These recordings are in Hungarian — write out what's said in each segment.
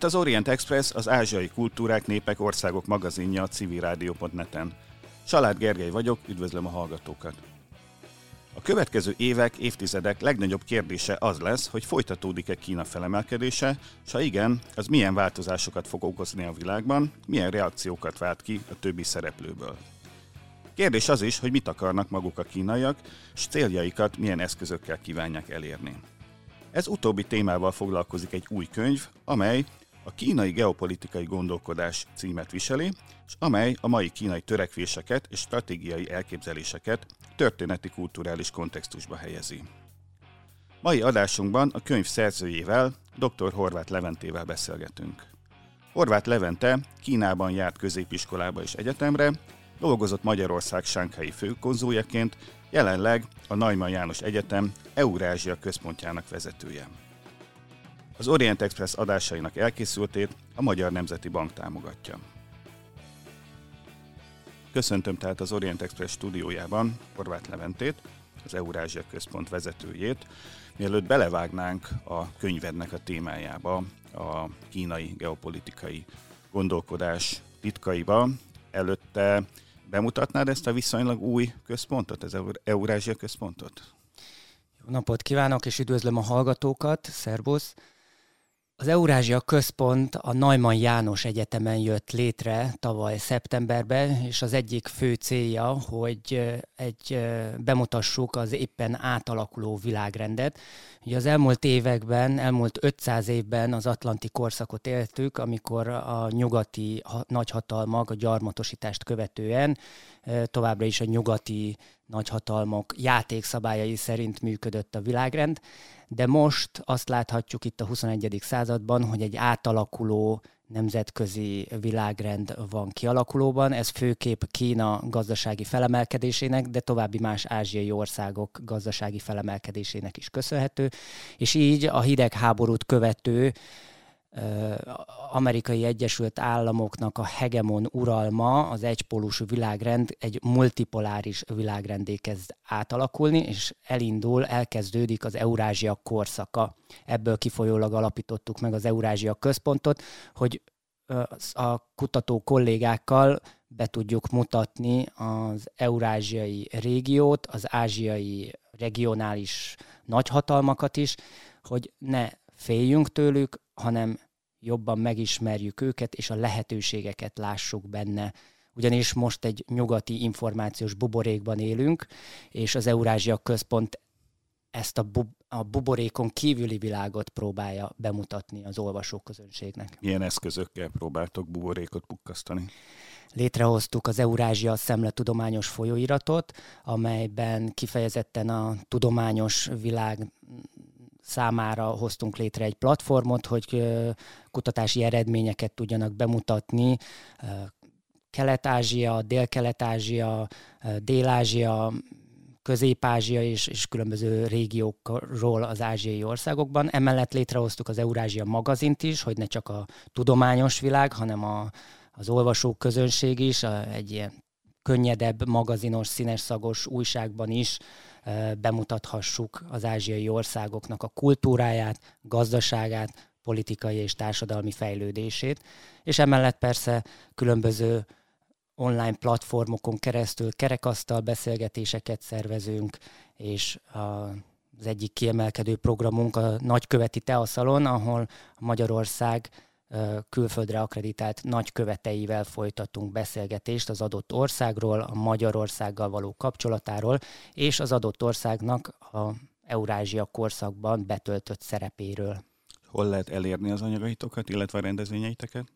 itt az Orient Express, az ázsiai kultúrák, népek, országok magazinja a civilrádió.net-en. Salád Gergely vagyok, üdvözlöm a hallgatókat! A következő évek, évtizedek legnagyobb kérdése az lesz, hogy folytatódik-e Kína felemelkedése, és ha igen, az milyen változásokat fog okozni a világban, milyen reakciókat vált ki a többi szereplőből. Kérdés az is, hogy mit akarnak maguk a kínaiak, és céljaikat milyen eszközökkel kívánják elérni. Ez utóbbi témával foglalkozik egy új könyv, amely a kínai geopolitikai gondolkodás címet viseli, és amely a mai kínai törekvéseket és stratégiai elképzeléseket történeti kulturális kontextusba helyezi. Mai adásunkban a könyv szerzőjével, dr. Horváth Leventével beszélgetünk. Horváth Levente Kínában járt középiskolába és egyetemre, dolgozott Magyarország Sánkhelyi főkonzuljaként, jelenleg a Neumann János Egyetem Eurázsia központjának vezetője. Az Orient Express adásainak elkészültét a Magyar Nemzeti Bank támogatja. Köszöntöm tehát az Orient Express stúdiójában Horváth Leventét, az Eurázsia Központ vezetőjét. Mielőtt belevágnánk a könyvednek a témájába, a kínai geopolitikai gondolkodás titkaiba, előtte bemutatnád ezt a viszonylag új központot, az Eurázsia Központot? Jó napot kívánok, és üdvözlöm a hallgatókat, szervusz! Az Eurázsia Központ a Neumann János Egyetemen jött létre tavaly szeptemberben, és az egyik fő célja, hogy egy bemutassuk az éppen átalakuló világrendet. Ugye az elmúlt években, elmúlt 500 évben az atlanti korszakot éltük, amikor a nyugati nagyhatalmak a gyarmatosítást követően továbbra is a nyugati nagyhatalmak játékszabályai szerint működött a világrend, de most azt láthatjuk itt a 21. században, hogy egy átalakuló nemzetközi világrend van kialakulóban. Ez főképp Kína gazdasági felemelkedésének, de további más ázsiai országok gazdasági felemelkedésének is köszönhető, és így a hidegháborút követő amerikai Egyesült Államoknak a hegemon uralma, az egypólusú világrend egy multipoláris világrendé kezd átalakulni, és elindul, elkezdődik az Eurázsia korszaka. Ebből kifolyólag alapítottuk meg az Eurázsia központot, hogy a kutató kollégákkal be tudjuk mutatni az eurázsiai régiót, az ázsiai regionális nagyhatalmakat is, hogy ne féljünk tőlük, hanem jobban megismerjük őket, és a lehetőségeket lássuk benne. Ugyanis most egy nyugati információs buborékban élünk, és az Eurázsia Központ ezt a, bu- a buborékon kívüli világot próbálja bemutatni az olvasóközönségnek. Milyen eszközökkel próbáltok buborékot pukkasztani? Létrehoztuk az Eurázsia Szemletudományos folyóiratot, amelyben kifejezetten a tudományos világ számára hoztunk létre egy platformot, hogy kutatási eredményeket tudjanak bemutatni Kelet-Ázsia, Dél-Kelet-Ázsia, Dél-Ázsia, Közép-Ázsia és, és különböző régiókról az ázsiai országokban. Emellett létrehoztuk az Eurázsia magazint is, hogy ne csak a tudományos világ, hanem a, az olvasók közönség is egy ilyen könnyedebb, magazinos, színes szagos újságban is bemutathassuk az ázsiai országoknak a kultúráját, gazdaságát, politikai és társadalmi fejlődését, és emellett persze különböző online platformokon keresztül kerekasztal beszélgetéseket szervezünk, és az egyik kiemelkedő programunk a Nagyköveti Teaszalon, ahol Magyarország külföldre akreditált nagyköveteivel folytatunk beszélgetést az adott országról, a Magyarországgal való kapcsolatáról, és az adott országnak a Eurázsia korszakban betöltött szerepéről. Hol lehet elérni az anyagaitokat, illetve a rendezvényeiteket?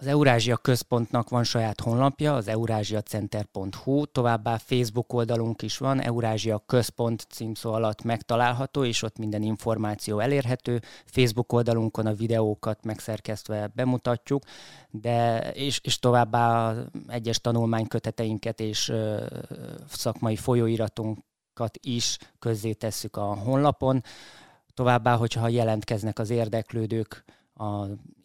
Az Eurázsia Központnak van saját honlapja, az eurázsiacenter.hu, továbbá Facebook oldalunk is van, Eurázsia Központ címszó alatt megtalálható, és ott minden információ elérhető. Facebook oldalunkon a videókat megszerkesztve bemutatjuk, de és, és továbbá egyes tanulmányköteteinket és ö, szakmai folyóiratunkat is közzétesszük a honlapon. Továbbá, hogyha jelentkeznek az érdeklődők,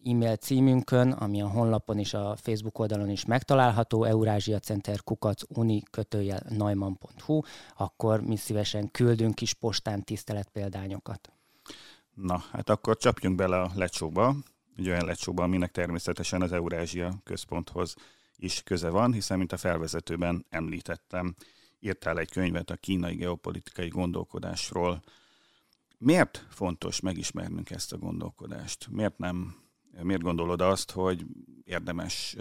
e-mail címünkön, ami a honlapon és a Facebook oldalon is megtalálható, Eurázsia Center kukac uni kötőjel neumann.hu, akkor mi szívesen küldünk is postán tiszteletpéldányokat. Na, hát akkor csapjunk bele a lecsóba. egy olyan lecsóba, aminek természetesen az Eurázsia központhoz is köze van, hiszen, mint a felvezetőben említettem, írtál egy könyvet a kínai geopolitikai gondolkodásról. Miért fontos megismernünk ezt a gondolkodást? Miért nem, miért gondolod azt, hogy érdemes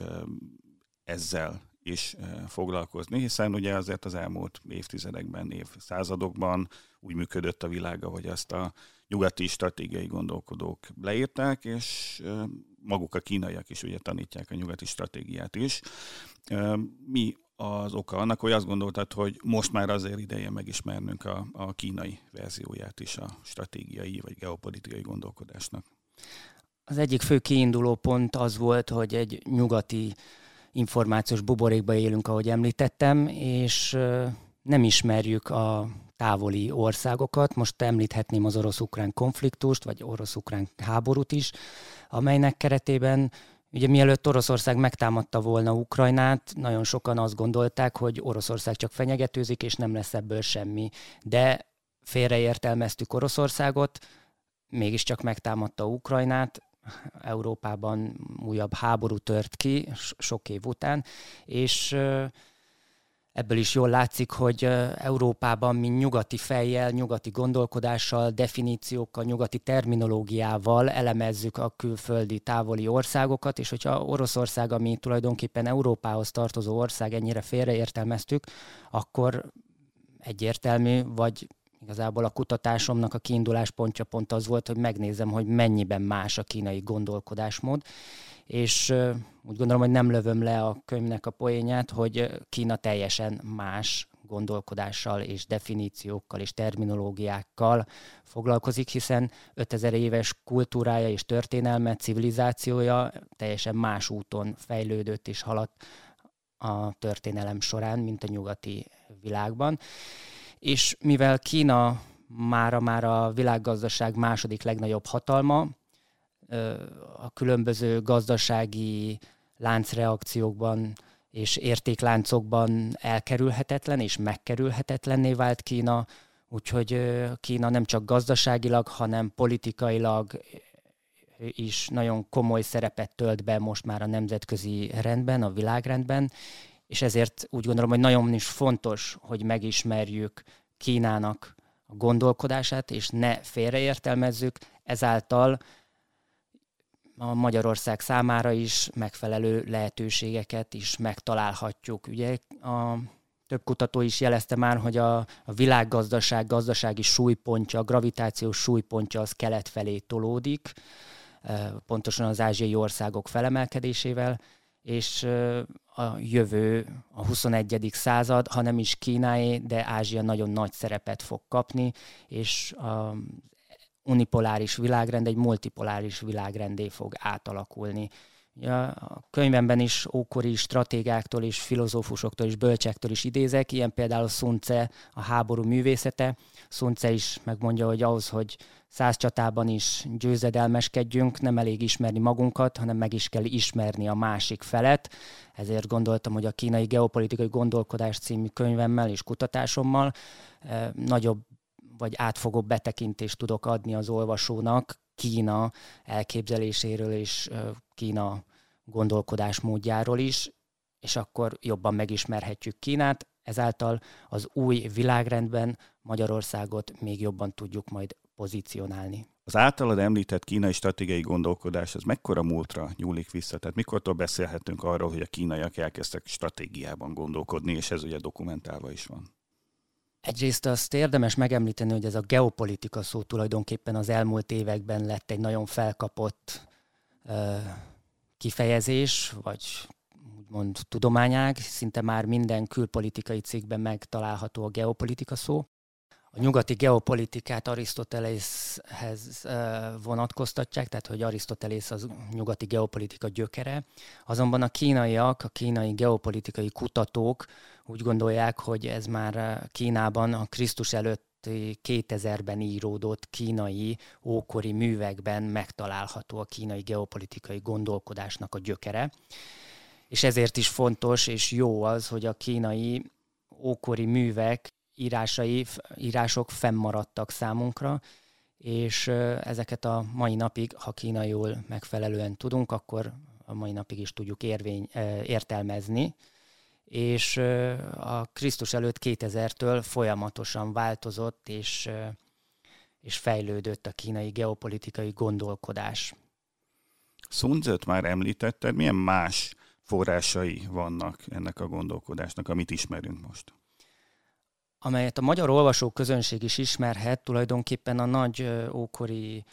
ezzel is foglalkozni, hiszen ugye azért az elmúlt évtizedekben, évszázadokban úgy működött a világ, hogy ezt a nyugati stratégiai gondolkodók leírták, és maguk a kínaiak is ugye tanítják a nyugati stratégiát is. Mi az oka annak, hogy azt gondoltad, hogy most már azért ideje megismernünk a, a kínai verzióját is a stratégiai vagy geopolitikai gondolkodásnak? Az egyik fő kiinduló pont az volt, hogy egy nyugati információs buborékba élünk, ahogy említettem, és nem ismerjük a távoli országokat. Most említhetném az orosz-ukrán konfliktust, vagy orosz-ukrán háborút is, amelynek keretében Ugye mielőtt Oroszország megtámadta volna Ukrajnát, nagyon sokan azt gondolták, hogy Oroszország csak fenyegetőzik, és nem lesz ebből semmi. De félreértelmeztük Oroszországot, mégiscsak megtámadta Ukrajnát, Európában újabb háború tört ki sok év után, és ebből is jól látszik, hogy Európában mi nyugati fejjel, nyugati gondolkodással, definíciókkal, nyugati terminológiával elemezzük a külföldi távoli országokat, és hogyha Oroszország, ami tulajdonképpen Európához tartozó ország, ennyire félreértelmeztük, akkor egyértelmű, vagy igazából a kutatásomnak a kiindulás pontja pont az volt, hogy megnézem, hogy mennyiben más a kínai gondolkodásmód, és úgy gondolom, hogy nem lövöm le a könyvnek a poénját, hogy Kína teljesen más gondolkodással és definíciókkal és terminológiákkal foglalkozik, hiszen 5000 éves kultúrája és történelme, civilizációja teljesen más úton fejlődött és haladt a történelem során, mint a nyugati világban. És mivel Kína mára már a világgazdaság második legnagyobb hatalma, a különböző gazdasági láncreakciókban és értékláncokban elkerülhetetlen és megkerülhetetlenné vált Kína, úgyhogy Kína nem csak gazdaságilag, hanem politikailag is nagyon komoly szerepet tölt be most már a nemzetközi rendben, a világrendben, és ezért úgy gondolom, hogy nagyon is fontos, hogy megismerjük Kínának a gondolkodását, és ne félreértelmezzük, ezáltal a Magyarország számára is megfelelő lehetőségeket is megtalálhatjuk. Ugye a több kutató is jelezte már, hogy a, a világgazdaság gazdasági súlypontja, gravitációs súlypontja az kelet felé tolódik, pontosan az ázsiai országok felemelkedésével, és a jövő, a 21. század, ha nem is Kínáé, de Ázsia nagyon nagy szerepet fog kapni, és a unipoláris világrend egy multipoláris világrendé fog átalakulni. A könyvemben is ókori stratégáktól és filozófusoktól és bölcsektől is idézek, ilyen például Sun Tse, a háború művészete. Sun Tse is megmondja, hogy ahhoz, hogy száz csatában is győzedelmeskedjünk, nem elég ismerni magunkat, hanem meg is kell ismerni a másik felet. Ezért gondoltam, hogy a kínai geopolitikai gondolkodás című könyvemmel és kutatásommal eh, nagyobb vagy átfogó betekintést tudok adni az olvasónak Kína elképzeléséről és Kína gondolkodásmódjáról is, és akkor jobban megismerhetjük Kínát, ezáltal az új világrendben Magyarországot még jobban tudjuk majd pozícionálni. Az általad említett kínai stratégiai gondolkodás, az mekkora múltra nyúlik vissza? Tehát mikortól beszélhetünk arról, hogy a kínaiak elkezdtek stratégiában gondolkodni, és ez ugye dokumentálva is van? Egyrészt azt érdemes megemlíteni, hogy ez a geopolitika szó tulajdonképpen az elmúlt években lett egy nagyon felkapott uh, kifejezés, vagy úgymond tudományág, szinte már minden külpolitikai cikkben megtalálható a geopolitika szó. A nyugati geopolitikát Arisztoteléshez vonatkoztatják, tehát hogy Arisztotelész az nyugati geopolitika gyökere. Azonban a kínaiak, a kínai geopolitikai kutatók úgy gondolják, hogy ez már Kínában a Krisztus előtt 2000-ben íródott kínai ókori művekben megtalálható a kínai geopolitikai gondolkodásnak a gyökere. És ezért is fontos és jó az, hogy a kínai ókori művek írásai, írások fennmaradtak számunkra, és ezeket a mai napig, ha kínaiul megfelelően tudunk, akkor a mai napig is tudjuk érvény, értelmezni, és a Krisztus előtt 2000-től folyamatosan változott és, és fejlődött a kínai geopolitikai gondolkodás. Szunzöt már említetted, milyen más forrásai vannak ennek a gondolkodásnak, amit ismerünk most? Amelyet a magyar olvasó közönség is ismerhet, tulajdonképpen a nagy ókori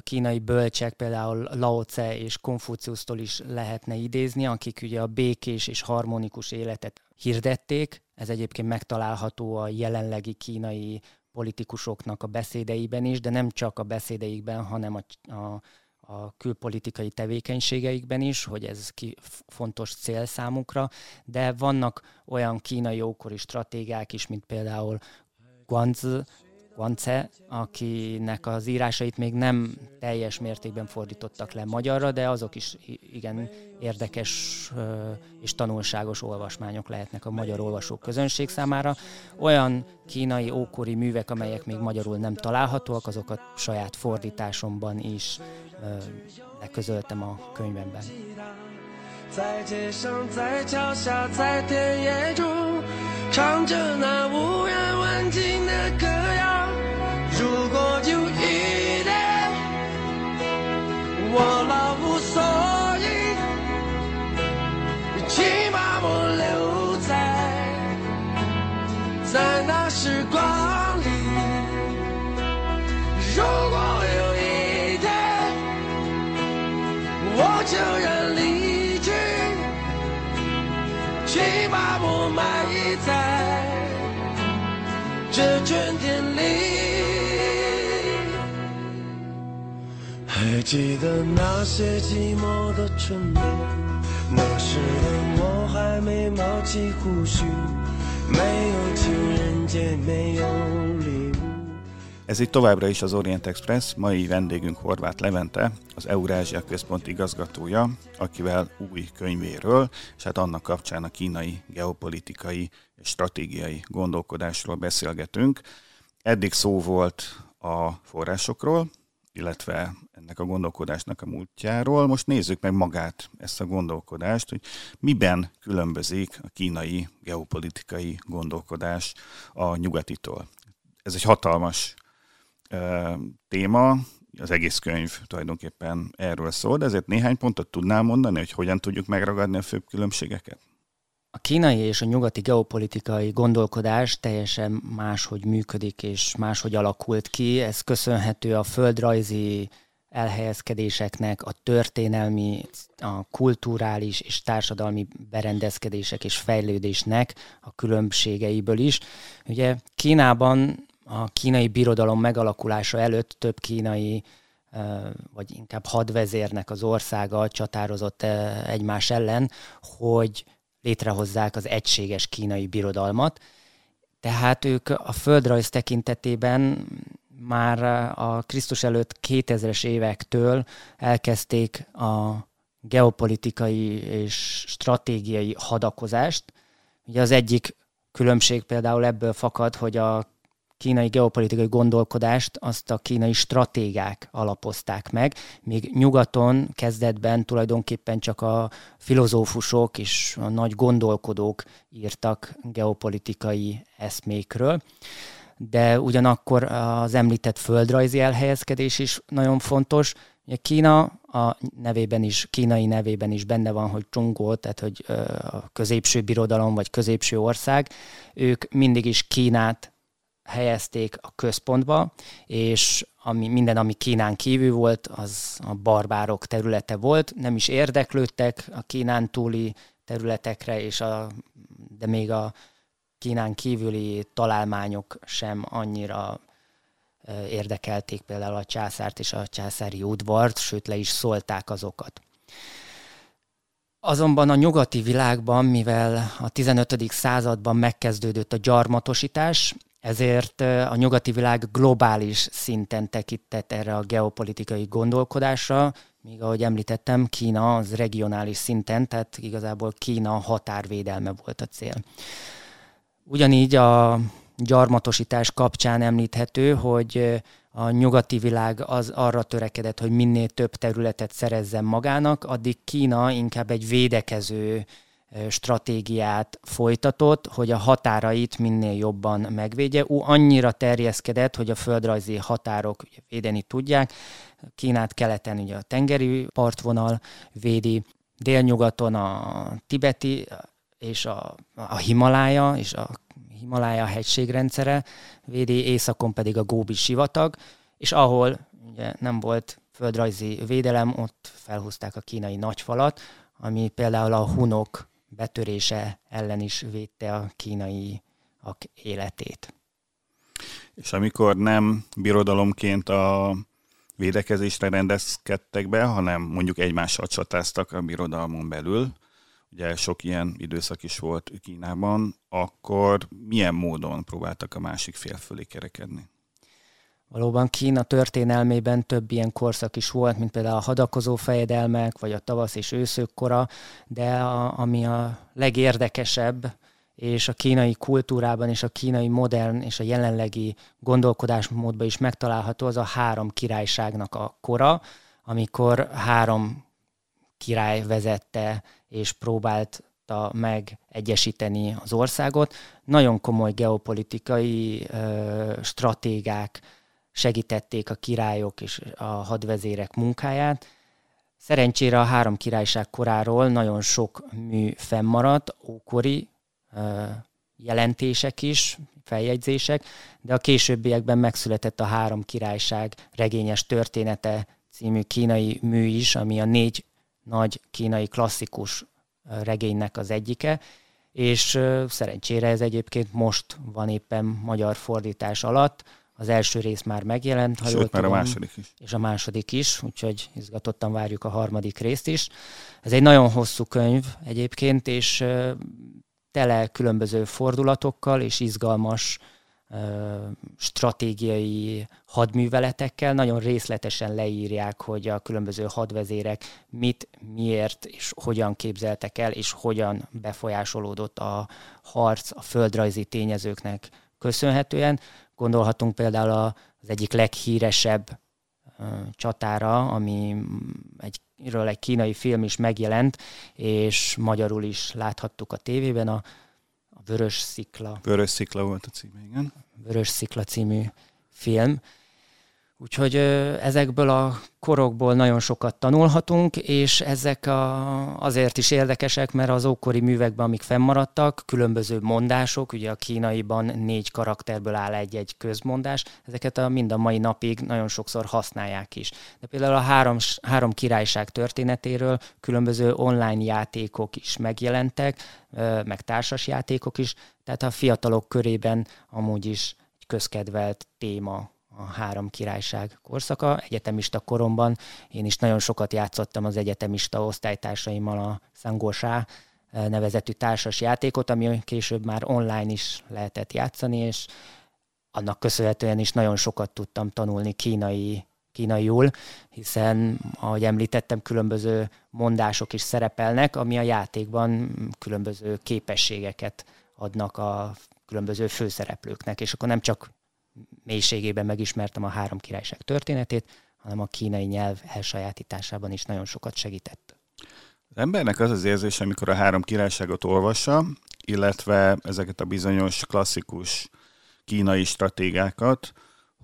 kínai bölcsek, például Lao Tse és Konfuciusztól is lehetne idézni, akik ugye a békés és harmonikus életet hirdették. Ez egyébként megtalálható a jelenlegi kínai politikusoknak a beszédeiben is, de nem csak a beszédeikben, hanem a, a, a külpolitikai tevékenységeikben is, hogy ez ki fontos cél számukra, de vannak olyan kínai ókori stratégák is, mint például Guanzi, Vance, akinek az írásait még nem teljes mértékben fordítottak le magyarra, de azok is igen érdekes és tanulságos olvasmányok lehetnek a magyar olvasók közönség számára. Olyan kínai ókori művek, amelyek még magyarul nem találhatóak, azokat saját fordításomban is leközöltem a könyvemben. 在街上，在桥下，在田野中，唱着那无人 我老无所依，请把我留在在那时光里。如果有一天我悄然离去。请把我埋在这春天里。还记得那些寂寞的春天，那时的我还没冒起胡须，没有情人节，没有礼物。Ez itt továbbra is az Orient Express, mai vendégünk Horváth Levente, az Eurázsia Központ igazgatója, akivel új könyvéről, és hát annak kapcsán a kínai geopolitikai és stratégiai gondolkodásról beszélgetünk. Eddig szó volt a forrásokról, illetve ennek a gondolkodásnak a múltjáról. Most nézzük meg magát, ezt a gondolkodást, hogy miben különbözik a kínai geopolitikai gondolkodás a nyugatitól. Ez egy hatalmas téma, az egész könyv tulajdonképpen erről szól, de ezért néhány pontot tudnál mondani, hogy hogyan tudjuk megragadni a főbb különbségeket? A kínai és a nyugati geopolitikai gondolkodás teljesen máshogy működik és máshogy alakult ki. Ez köszönhető a földrajzi elhelyezkedéseknek, a történelmi, a kulturális és társadalmi berendezkedések és fejlődésnek a különbségeiből is. Ugye Kínában a kínai birodalom megalakulása előtt több kínai vagy inkább hadvezérnek az országa csatározott egymás ellen, hogy létrehozzák az egységes kínai birodalmat. Tehát ők a földrajz tekintetében már a Krisztus előtt 2000-es évektől elkezdték a geopolitikai és stratégiai hadakozást. Ugye az egyik különbség például ebből fakad, hogy a kínai geopolitikai gondolkodást azt a kínai stratégák alapozták meg, míg nyugaton kezdetben tulajdonképpen csak a filozófusok és a nagy gondolkodók írtak geopolitikai eszmékről. De ugyanakkor az említett földrajzi elhelyezkedés is nagyon fontos. Kína a nevében is, kínai nevében is benne van, hogy Csungó, tehát hogy a középső birodalom vagy középső ország, ők mindig is Kínát helyezték a központba, és ami, minden, ami Kínán kívül volt, az a barbárok területe volt. Nem is érdeklődtek a Kínán túli területekre, és a, de még a Kínán kívüli találmányok sem annyira érdekelték például a császárt és a császári udvart, sőt le is szólták azokat. Azonban a nyugati világban, mivel a 15. században megkezdődött a gyarmatosítás, ezért a nyugati világ globális szinten tekintett erre a geopolitikai gondolkodásra, míg ahogy említettem, Kína az regionális szinten, tehát igazából Kína határvédelme volt a cél. Ugyanígy a gyarmatosítás kapcsán említhető, hogy a nyugati világ az arra törekedett, hogy minél több területet szerezzen magának, addig Kína inkább egy védekező stratégiát folytatott, hogy a határait minél jobban megvédje. Ú, annyira terjeszkedett, hogy a földrajzi határok védeni tudják. Kínát keleten ugye a tengeri partvonal védi, délnyugaton a tibeti és a, a Himalája és a Himalája hegységrendszere védi, északon pedig a Góbi sivatag, és ahol ugye nem volt földrajzi védelem, ott felhúzták a kínai nagyfalat, ami például a hunok betörése ellen is védte a kínai életét. És amikor nem birodalomként a védekezésre rendezkedtek be, hanem mondjuk egymással csatáztak a birodalmon belül, ugye sok ilyen időszak is volt Kínában, akkor milyen módon próbáltak a másik fél fölé kerekedni? Valóban Kína történelmében több ilyen korszak is volt, mint például a hadakozó fejedelmek, vagy a tavasz és őszök kora, de a, ami a legérdekesebb, és a kínai kultúrában és a kínai modern és a jelenlegi gondolkodásmódban is megtalálható, az a három királyságnak a kora, amikor három király vezette és próbálta meg egyesíteni az országot. Nagyon komoly geopolitikai ö, stratégák segítették a királyok és a hadvezérek munkáját. Szerencsére a három királyság koráról nagyon sok mű fennmaradt, ókori jelentések is, feljegyzések, de a későbbiekben megszületett a három királyság regényes története című kínai mű is, ami a négy nagy kínai klasszikus regénynek az egyike, és szerencsére ez egyébként most van éppen magyar fordítás alatt. Az első rész már megjelent, ha Sőt, már tudom, a második is. És a második is, úgyhogy izgatottan várjuk a harmadik részt is. Ez egy nagyon hosszú könyv egyébként, és tele különböző fordulatokkal és izgalmas stratégiai hadműveletekkel nagyon részletesen leírják, hogy a különböző hadvezérek mit, miért és hogyan képzeltek el, és hogyan befolyásolódott a harc a földrajzi tényezőknek köszönhetően. Gondolhatunk például az egyik leghíresebb csatára, ami egy, egy kínai film is megjelent, és magyarul is láthattuk a tévében, a Vörös Szikla. Vörös Szikla volt a címe, igen. Vörös Szikla című film. Úgyhogy ezekből a korokból nagyon sokat tanulhatunk, és ezek a, azért is érdekesek, mert az ókori művekben, amik fennmaradtak, különböző mondások, ugye a kínaiban négy karakterből áll egy-egy közmondás, ezeket a, mind a mai napig nagyon sokszor használják is. De például a három, három királyság történetéről különböző online játékok is megjelentek, meg társas játékok is, tehát a fiatalok körében amúgy is egy közkedvelt téma a három királyság korszaka. Egyetemista koromban én is nagyon sokat játszottam az egyetemista osztálytársaimmal a Szangosá eh, nevezetű társas játékot, ami később már online is lehetett játszani, és annak köszönhetően is nagyon sokat tudtam tanulni kínai kínaiul, hiszen, ahogy említettem, különböző mondások is szerepelnek, ami a játékban különböző képességeket adnak a különböző főszereplőknek, és akkor nem csak mélységében megismertem a három királyság történetét, hanem a kínai nyelv elsajátításában is nagyon sokat segített. Az embernek az az érzés, amikor a három királyságot olvassa, illetve ezeket a bizonyos klasszikus kínai stratégákat,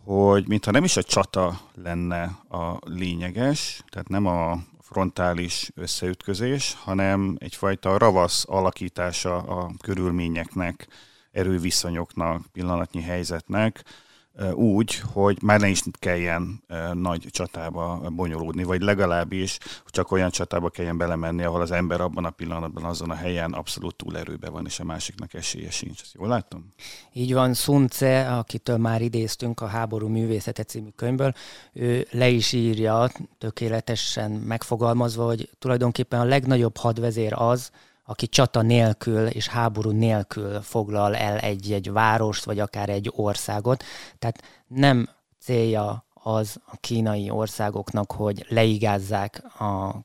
hogy mintha nem is a csata lenne a lényeges, tehát nem a frontális összeütközés, hanem egyfajta ravasz alakítása a körülményeknek, erőviszonyoknak, pillanatnyi helyzetnek, úgy, hogy már ne is kelljen nagy csatába bonyolódni, vagy legalábbis csak olyan csatába kelljen belemenni, ahol az ember abban a pillanatban azon a helyen abszolút túlerőbe van, és a másiknak esélye sincs. Ezt jól látom? Így van, Sunce, akitől már idéztünk a Háború művészete című könyvből, ő le is írja tökéletesen megfogalmazva, hogy tulajdonképpen a legnagyobb hadvezér az, aki csata nélkül és háború nélkül foglal el egy-egy várost, vagy akár egy országot. Tehát nem célja az a kínai országoknak, hogy leigázzák a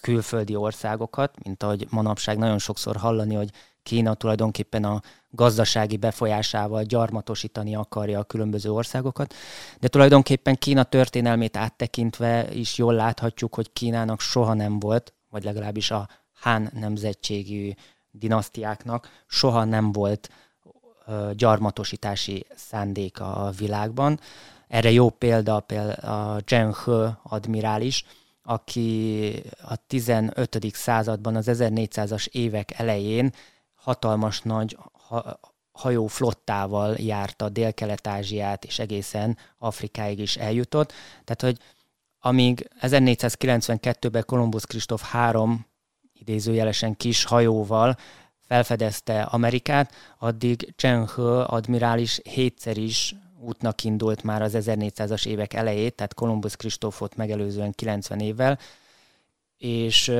külföldi országokat, mint ahogy manapság nagyon sokszor hallani, hogy Kína tulajdonképpen a gazdasági befolyásával gyarmatosítani akarja a különböző országokat, de tulajdonképpen Kína történelmét áttekintve is jól láthatjuk, hogy Kínának soha nem volt, vagy legalábbis a Han nemzetségű dinasztiáknak soha nem volt gyarmatosítási szándéka a világban. Erre jó példa például a Zheng He admirális, aki a 15. században, az 1400-as évek elején hatalmas nagy hajó flottával járta Dél-Kelet-Ázsiát, és egészen Afrikáig is eljutott. Tehát, hogy amíg 1492-ben Kolumbusz Kristóf három idézőjelesen kis hajóval felfedezte Amerikát, addig Chen He admirális hétszer is útnak indult már az 1400-as évek elejét, tehát Kolumbusz Kristófot megelőzően 90 évvel, és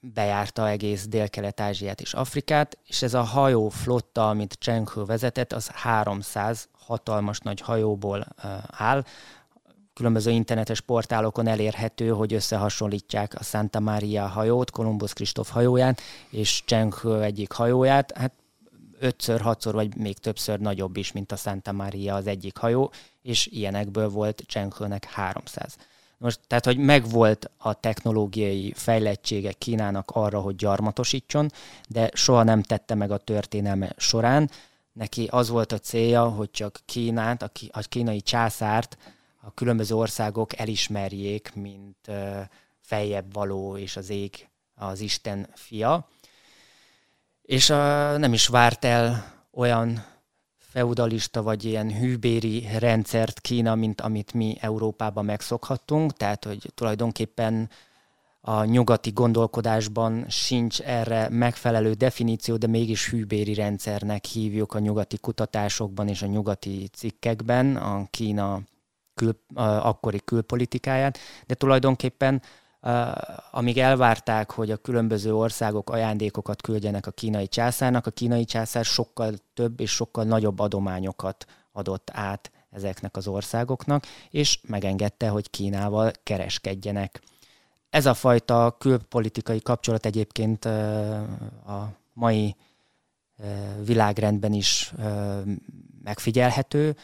bejárta egész Dél-Kelet-Ázsiát és Afrikát, és ez a hajó flotta, amit Chen He vezetett, az 300 hatalmas nagy hajóból áll, különböző internetes portálokon elérhető, hogy összehasonlítják a Santa Maria hajót, Kolumbusz Kristóf hajóját, és Cheng egyik hajóját. Hát ötször, hatszor, vagy még többször nagyobb is, mint a Santa Maria az egyik hajó, és ilyenekből volt Cheng 300. Most, tehát, hogy megvolt a technológiai fejlettsége Kínának arra, hogy gyarmatosítson, de soha nem tette meg a történelme során. Neki az volt a célja, hogy csak Kínát, a kínai császárt a különböző országok elismerjék, mint feljebb való és az ég az Isten fia. És a, nem is várt el olyan feudalista vagy ilyen hűbéri rendszert Kína, mint amit mi Európában megszokhattunk, tehát hogy tulajdonképpen a nyugati gondolkodásban sincs erre megfelelő definíció, de mégis hűbéri rendszernek hívjuk a nyugati kutatásokban és a nyugati cikkekben a Kína kül, akkori külpolitikáját, de tulajdonképpen amíg elvárták, hogy a különböző országok ajándékokat küldjenek a kínai császárnak, a kínai császár sokkal több és sokkal nagyobb adományokat adott át ezeknek az országoknak, és megengedte, hogy Kínával kereskedjenek. Ez a fajta külpolitikai kapcsolat egyébként a mai világrendben is megfigyelhető.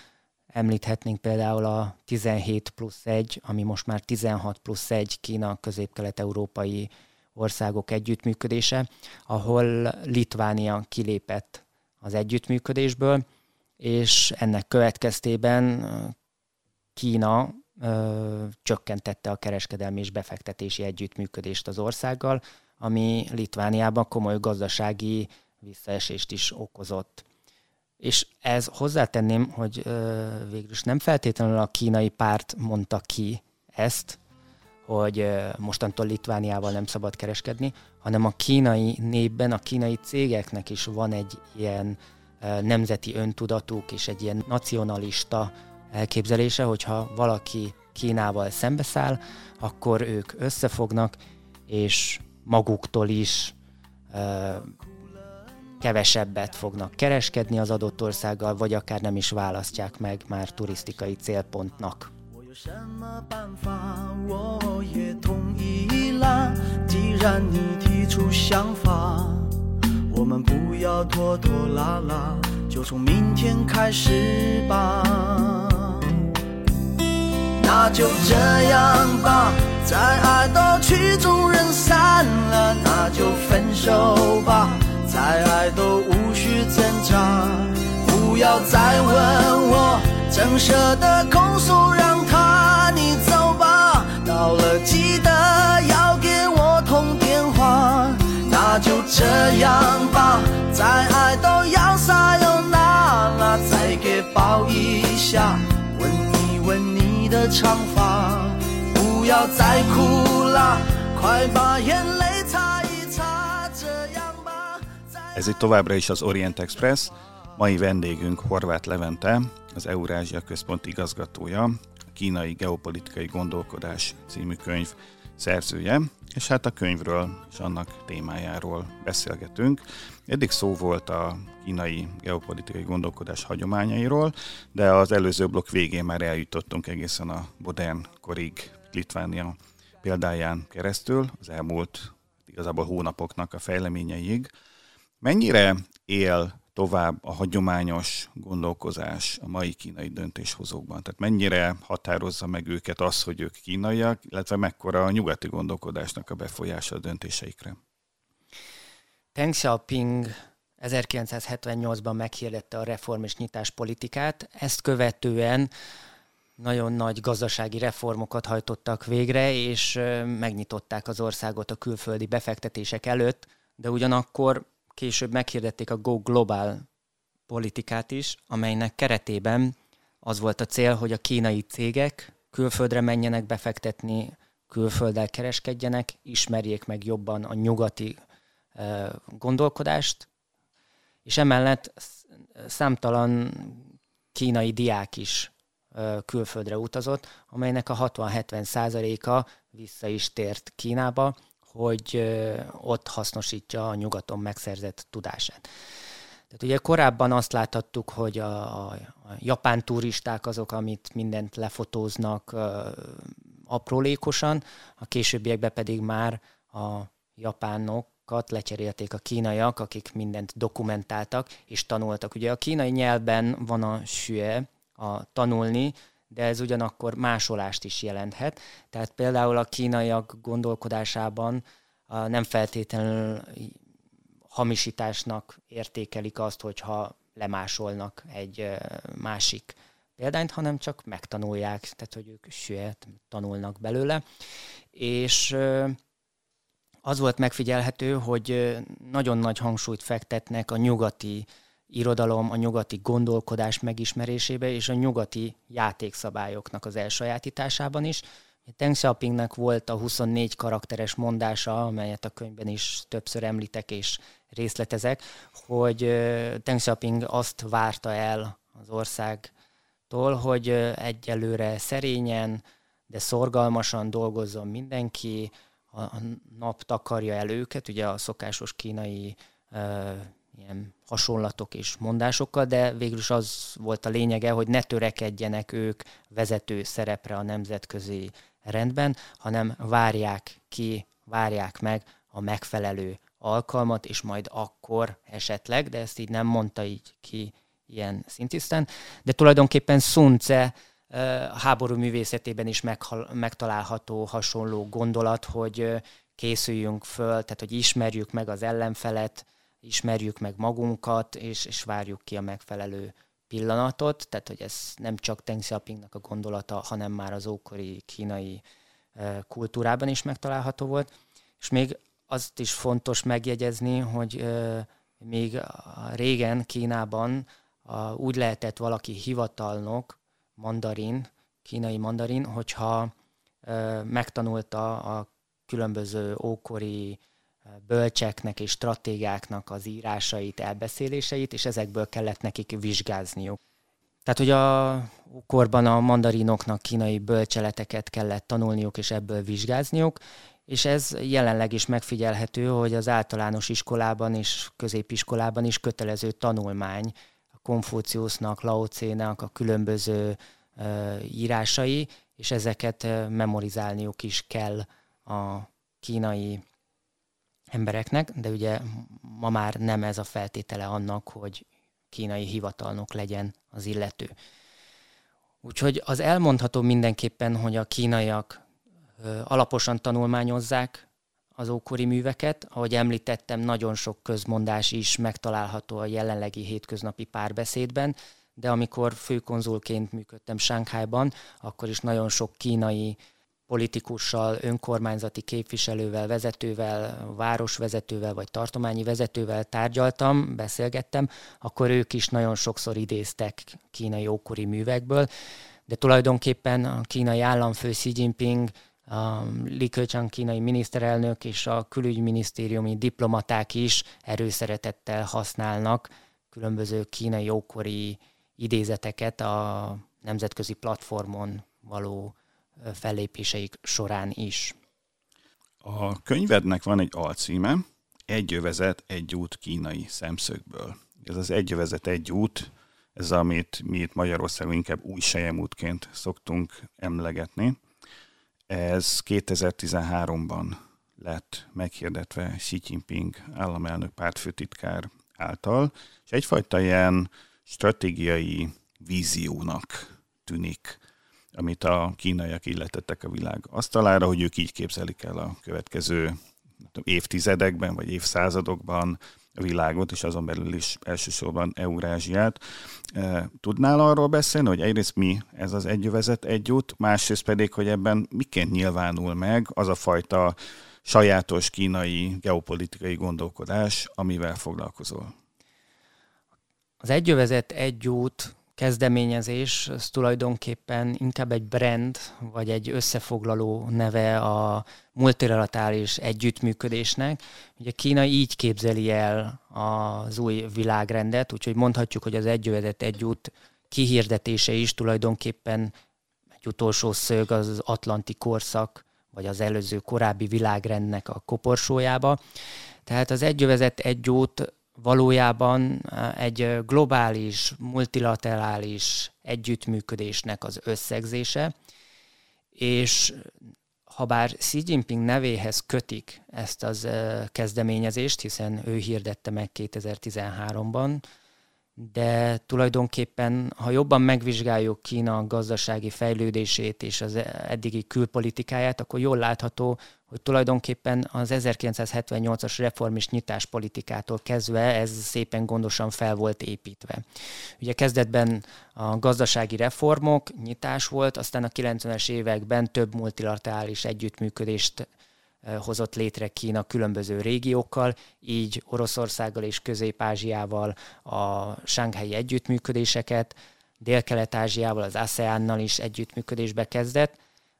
Említhetnénk például a 17 plusz 1, ami most már 16 plusz 1 Kína közép-kelet-európai országok együttműködése, ahol Litvánia kilépett az együttműködésből, és ennek következtében Kína ö, csökkentette a kereskedelmi és befektetési együttműködést az országgal, ami Litvániában komoly gazdasági visszaesést is okozott. És ez hozzátenném, hogy ö, végül is nem feltétlenül a kínai párt mondta ki ezt, hogy ö, mostantól Litvániával nem szabad kereskedni, hanem a kínai népben, a kínai cégeknek is van egy ilyen ö, nemzeti öntudatuk és egy ilyen nacionalista elképzelése, hogyha valaki Kínával szembeszáll, akkor ők összefognak, és maguktól is kevesebbet fognak kereskedni az adott országgal, vagy akár nem is választják meg már turisztikai célpontnak. na 再爱再爱都无需挣扎，不要再问我，怎舍得控诉，让他你走吧。到了记得要给我通电话，那就这样吧。再爱都要撒又那拉，再给抱一下，吻一吻你的长发，不要再哭了，快把眼泪。Ez itt továbbra is az Orient Express. Mai vendégünk Horváth Levente, az Eurázsia Központ igazgatója, a Kínai Geopolitikai Gondolkodás című könyv szerzője, és hát a könyvről és annak témájáról beszélgetünk. Eddig szó volt a kínai geopolitikai gondolkodás hagyományairól, de az előző blokk végén már eljutottunk egészen a modern korig Litvánia példáján keresztül, az elmúlt igazából hónapoknak a fejleményeig Mennyire él tovább a hagyományos gondolkozás a mai kínai döntéshozókban? Tehát mennyire határozza meg őket az, hogy ők kínaiak, illetve mekkora a nyugati gondolkodásnak a befolyása a döntéseikre? Deng Xiaoping 1978-ban meghirdette a reform és nyitás politikát, ezt követően nagyon nagy gazdasági reformokat hajtottak végre, és megnyitották az országot a külföldi befektetések előtt, de ugyanakkor később meghirdették a Go Global politikát is, amelynek keretében az volt a cél, hogy a kínai cégek külföldre menjenek befektetni, külfölddel kereskedjenek, ismerjék meg jobban a nyugati gondolkodást, és emellett számtalan kínai diák is külföldre utazott, amelynek a 60-70 százaléka vissza is tért Kínába, hogy ott hasznosítja a nyugaton megszerzett tudását. Tehát ugye korábban azt láthattuk, hogy a, a, japán turisták azok, amit mindent lefotóznak aprólékosan, a későbbiekben pedig már a japánok lecserélték a kínaiak, akik mindent dokumentáltak és tanultak. Ugye a kínai nyelvben van a sue, a tanulni, de ez ugyanakkor másolást is jelenthet. Tehát például a kínaiak gondolkodásában nem feltétlenül hamisításnak értékelik azt, hogyha lemásolnak egy másik példányt, hanem csak megtanulják, tehát hogy ők süet tanulnak belőle. És az volt megfigyelhető, hogy nagyon nagy hangsúlyt fektetnek a nyugati irodalom, a nyugati gondolkodás megismerésébe és a nyugati játékszabályoknak az elsajátításában is. Deng Xiaopingnek volt a 24 karakteres mondása, amelyet a könyvben is többször említek és részletezek, hogy Deng Xiaoping azt várta el az országtól, hogy egyelőre szerényen, de szorgalmasan dolgozzon mindenki, a nap takarja el őket, ugye a szokásos kínai ilyen hasonlatok és mondásokkal, de végül is az volt a lényege, hogy ne törekedjenek ők vezető szerepre a nemzetközi rendben, hanem várják ki, várják meg a megfelelő alkalmat, és majd akkor esetleg, de ezt így nem mondta így ki ilyen szintiszten, de tulajdonképpen Sun Tse a háború művészetében is meghal, megtalálható hasonló gondolat, hogy készüljünk föl, tehát hogy ismerjük meg az ellenfelet, ismerjük meg magunkat, és, és várjuk ki a megfelelő pillanatot, tehát hogy ez nem csak Deng Xiaopingnak a gondolata, hanem már az ókori kínai kultúrában is megtalálható volt. És még azt is fontos megjegyezni, hogy még régen Kínában úgy lehetett valaki hivatalnok, mandarin, kínai mandarin, hogyha megtanulta a különböző ókori bölcseknek és stratégáknak az írásait, elbeszéléseit, és ezekből kellett nekik vizsgázniuk. Tehát, hogy a korban a mandarinoknak kínai bölcseleteket kellett tanulniuk, és ebből vizsgázniuk, és ez jelenleg is megfigyelhető, hogy az általános iskolában és középiskolában is kötelező tanulmány a Konfúciusznak, Laocénak a különböző uh, írásai, és ezeket memorizálniuk is kell a kínai embereknek, de ugye ma már nem ez a feltétele annak, hogy kínai hivatalnok legyen az illető. Úgyhogy az elmondható mindenképpen, hogy a kínaiak alaposan tanulmányozzák az ókori műveket. Ahogy említettem, nagyon sok közmondás is megtalálható a jelenlegi hétköznapi párbeszédben, de amikor főkonzulként működtem Sánkhájban, akkor is nagyon sok kínai politikussal, önkormányzati képviselővel, vezetővel, városvezetővel vagy tartományi vezetővel tárgyaltam, beszélgettem, akkor ők is nagyon sokszor idéztek kínai ókori művekből, de tulajdonképpen a kínai államfő Xi Jinping, a Li Keqiang kínai miniszterelnök és a külügyminisztériumi diplomaták is erőszeretettel használnak különböző kínai ókori idézeteket a nemzetközi platformon való fellépéseik során is. A könyvednek van egy alcíme, Egy övezet, egy út kínai szemszögből. Ez az egy övezet, egy út, ez amit mi itt Magyarországon inkább új sejemútként szoktunk emlegetni. Ez 2013-ban lett meghirdetve Xi Jinping államelnök pártfőtitkár által, és egyfajta ilyen stratégiai víziónak tűnik, amit a kínaiak illetettek a világ asztalára, hogy ők így képzelik el a következő évtizedekben vagy évszázadokban a világot, és azon belül is elsősorban Eurázsiát. E, tudnál arról beszélni, hogy egyrészt mi ez az egyövezet együtt, másrészt pedig, hogy ebben miként nyilvánul meg az a fajta sajátos kínai geopolitikai gondolkodás, amivel foglalkozol? Az egyövezet egy út kezdeményezés, az tulajdonképpen inkább egy brand, vagy egy összefoglaló neve a multilaterális együttműködésnek. Ugye Kína így képzeli el az új világrendet, úgyhogy mondhatjuk, hogy az egyövezet egy út kihirdetése is tulajdonképpen egy utolsó szög az atlanti korszak, vagy az előző korábbi világrendnek a koporsójába. Tehát az egyövezet egy út valójában egy globális, multilaterális együttműködésnek az összegzése, és ha bár Xi Jinping nevéhez kötik ezt az kezdeményezést, hiszen ő hirdette meg 2013-ban, de tulajdonképpen, ha jobban megvizsgáljuk Kína gazdasági fejlődését és az eddigi külpolitikáját, akkor jól látható, hogy tulajdonképpen az 1978-as reform és nyitás politikától kezdve ez szépen gondosan fel volt építve. Ugye kezdetben a gazdasági reformok, nyitás volt, aztán a 90-es években több multilaterális együttműködést hozott létre Kína különböző régiókkal, így Oroszországgal és Közép-Ázsiával a sánghái együttműködéseket, Dél-Kelet-Ázsiával, az ASEAN-nal is együttműködésbe kezdett,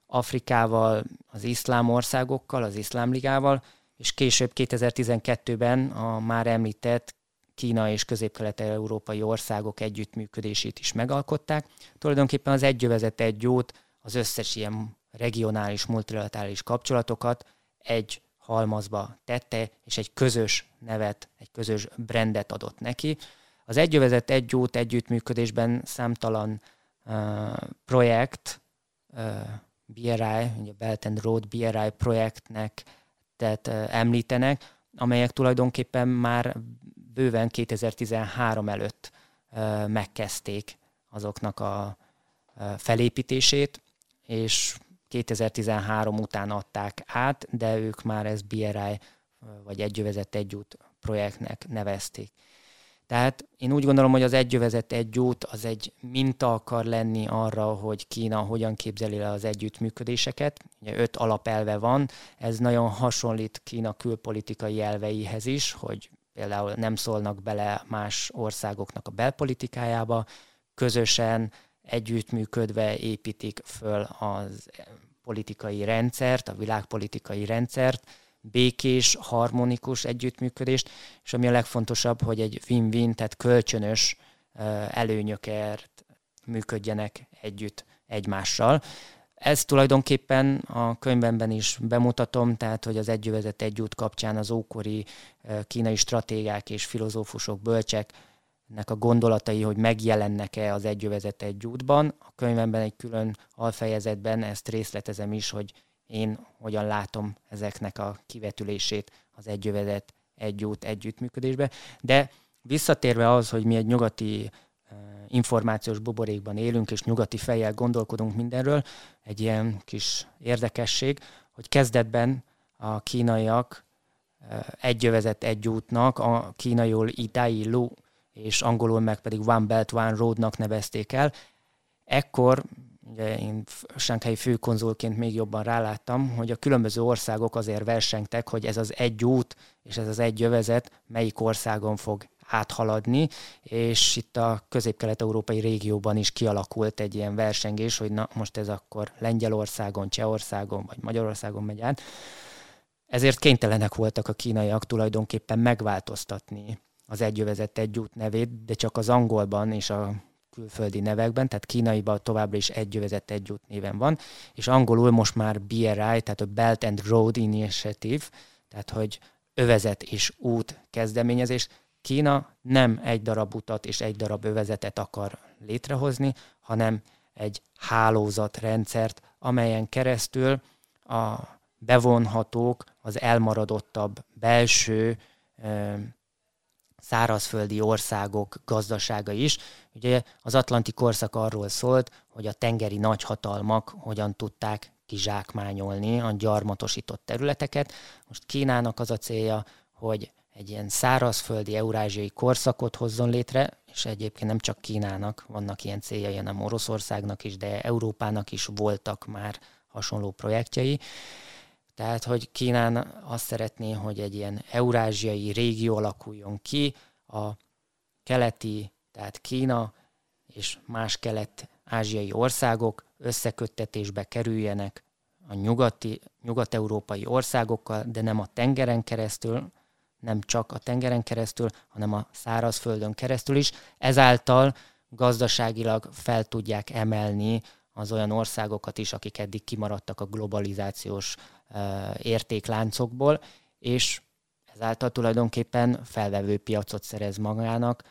Afrikával, az iszlám országokkal, az iszlám ligával, és később 2012-ben a már említett Kína és közép-kelet-európai országok együttműködését is megalkották. Tulajdonképpen az egyövezet egy jót, az összes ilyen regionális, multilaterális kapcsolatokat egy halmazba tette, és egy közös nevet, egy közös brandet adott neki. Az egyövezet egy jót együttműködésben számtalan uh, projekt, uh, BRI, ugye Belt and Road BRI projektnek tehát uh, említenek, amelyek tulajdonképpen már bőven 2013 előtt uh, megkezdték azoknak a uh, felépítését, és 2013 után adták át, de ők már ezt BRI vagy Egyövezet Egyút projektnek nevezték. Tehát én úgy gondolom, hogy az Egyövezet Egyút az egy minta akar lenni arra, hogy Kína hogyan képzeli le az együttműködéseket. Ugye öt alapelve van, ez nagyon hasonlít Kína külpolitikai elveihez is, hogy például nem szólnak bele más országoknak a belpolitikájába, közösen együttműködve építik föl az politikai rendszert, a világpolitikai rendszert, békés, harmonikus együttműködést, és ami a legfontosabb, hogy egy win-win, tehát kölcsönös előnyökért működjenek együtt egymással. Ez tulajdonképpen a könyvemben is bemutatom, tehát hogy az együvezet együtt kapcsán az ókori kínai stratégák és filozófusok, bölcsek nek a gondolatai, hogy megjelennek-e az egyövezet egy útban. A könyvemben egy külön alfejezetben ezt részletezem is, hogy én hogyan látom ezeknek a kivetülését az egyövezet egy út együttműködésbe. De visszatérve az, hogy mi egy nyugati információs buborékban élünk, és nyugati fejjel gondolkodunk mindenről, egy ilyen kis érdekesség, hogy kezdetben a kínaiak egyövezet egy útnak, a kínaiul Idai Lu és angolul meg pedig One Belt, One Roadnak nevezték el. Ekkor ugye én Sánkhái főkonzulként még jobban ráláttam, hogy a különböző országok azért versengtek, hogy ez az egy út és ez az egy jövezet melyik országon fog áthaladni, és itt a közép-kelet-európai régióban is kialakult egy ilyen versengés, hogy na most ez akkor Lengyelországon, Csehországon vagy Magyarországon megy át. Ezért kénytelenek voltak a kínaiak tulajdonképpen megváltoztatni az egyövezet egy út nevét, de csak az angolban és a külföldi nevekben, tehát kínaiban továbbra is egyövezet egy út néven van, és angolul most már BRI, tehát a Belt and Road Initiative, tehát hogy övezet és út kezdeményezés. Kína nem egy darab utat és egy darab övezetet akar létrehozni, hanem egy hálózatrendszert, amelyen keresztül a bevonhatók az elmaradottabb belső szárazföldi országok gazdasága is. Ugye az Atlanti korszak arról szólt, hogy a tengeri nagyhatalmak hogyan tudták kizsákmányolni a gyarmatosított területeket. Most Kínának az a célja, hogy egy ilyen szárazföldi eurázsiai korszakot hozzon létre, és egyébként nem csak Kínának vannak ilyen céljai, hanem Oroszországnak is, de Európának is voltak már hasonló projektjei. Tehát, hogy Kínán azt szeretné, hogy egy ilyen eurázsiai régió alakuljon ki, a keleti, tehát Kína és más kelet-ázsiai országok összeköttetésbe kerüljenek a nyugati, nyugat-európai országokkal, de nem a tengeren keresztül, nem csak a tengeren keresztül, hanem a szárazföldön keresztül is. Ezáltal gazdaságilag fel tudják emelni az olyan országokat is, akik eddig kimaradtak a globalizációs értékláncokból, és ezáltal tulajdonképpen felvevő piacot szerez magának,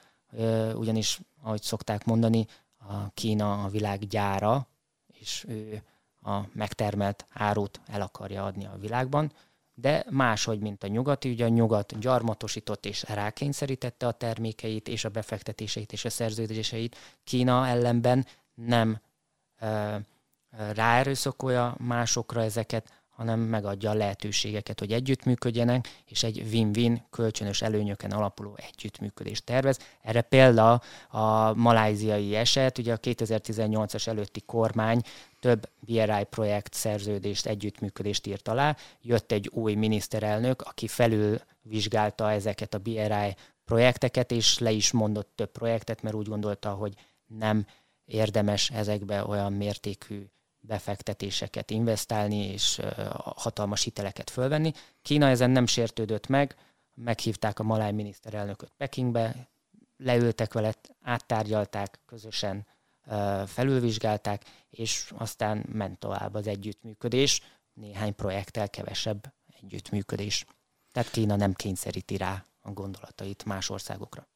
ugyanis, ahogy szokták mondani, a Kína a világ gyára, és ő a megtermelt árut el akarja adni a világban, de máshogy, mint a nyugati, ugye a nyugat gyarmatosított és rákényszerítette a termékeit és a befektetéseit és a szerződéseit, Kína ellenben nem ö, ráerőszakolja másokra ezeket, hanem megadja a lehetőségeket, hogy együttműködjenek, és egy win-win kölcsönös előnyöken alapuló együttműködést tervez. Erre példa a maláziai eset, ugye a 2018-as előtti kormány több BRI projekt szerződést, együttműködést írt alá. Jött egy új miniszterelnök, aki felül vizsgálta ezeket a BRI projekteket, és le is mondott több projektet, mert úgy gondolta, hogy nem érdemes ezekbe olyan mértékű befektetéseket investálni, és hatalmas hiteleket fölvenni. Kína ezen nem sértődött meg, meghívták a maláj miniszterelnököt Pekingbe, leültek vele, áttárgyalták, közösen felülvizsgálták, és aztán ment tovább az együttműködés, néhány projekttel kevesebb együttműködés. Tehát Kína nem kényszeríti rá a gondolatait más országokra.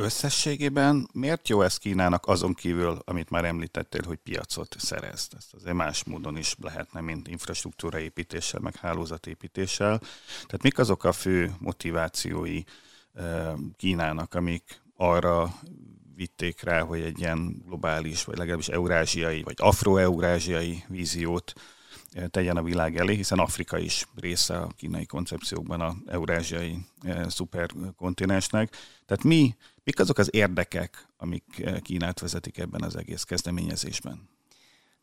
Összességében miért jó ez Kínának azon kívül, amit már említettél, hogy piacot szerez? Ezt azért más módon is lehetne, mint infrastruktúra építéssel, meg hálózatépítéssel. Tehát mik azok a fő motivációi Kínának, amik arra vitték rá, hogy egy ilyen globális, vagy legalábbis eurázsiai, vagy afroeurázsiai víziót tegyen a világ elé, hiszen Afrika is része a kínai koncepciókban a eurázsiai szuperkontinensnek. Tehát mi Mik azok az érdekek, amik eh, Kínát vezetik ebben az egész kezdeményezésben?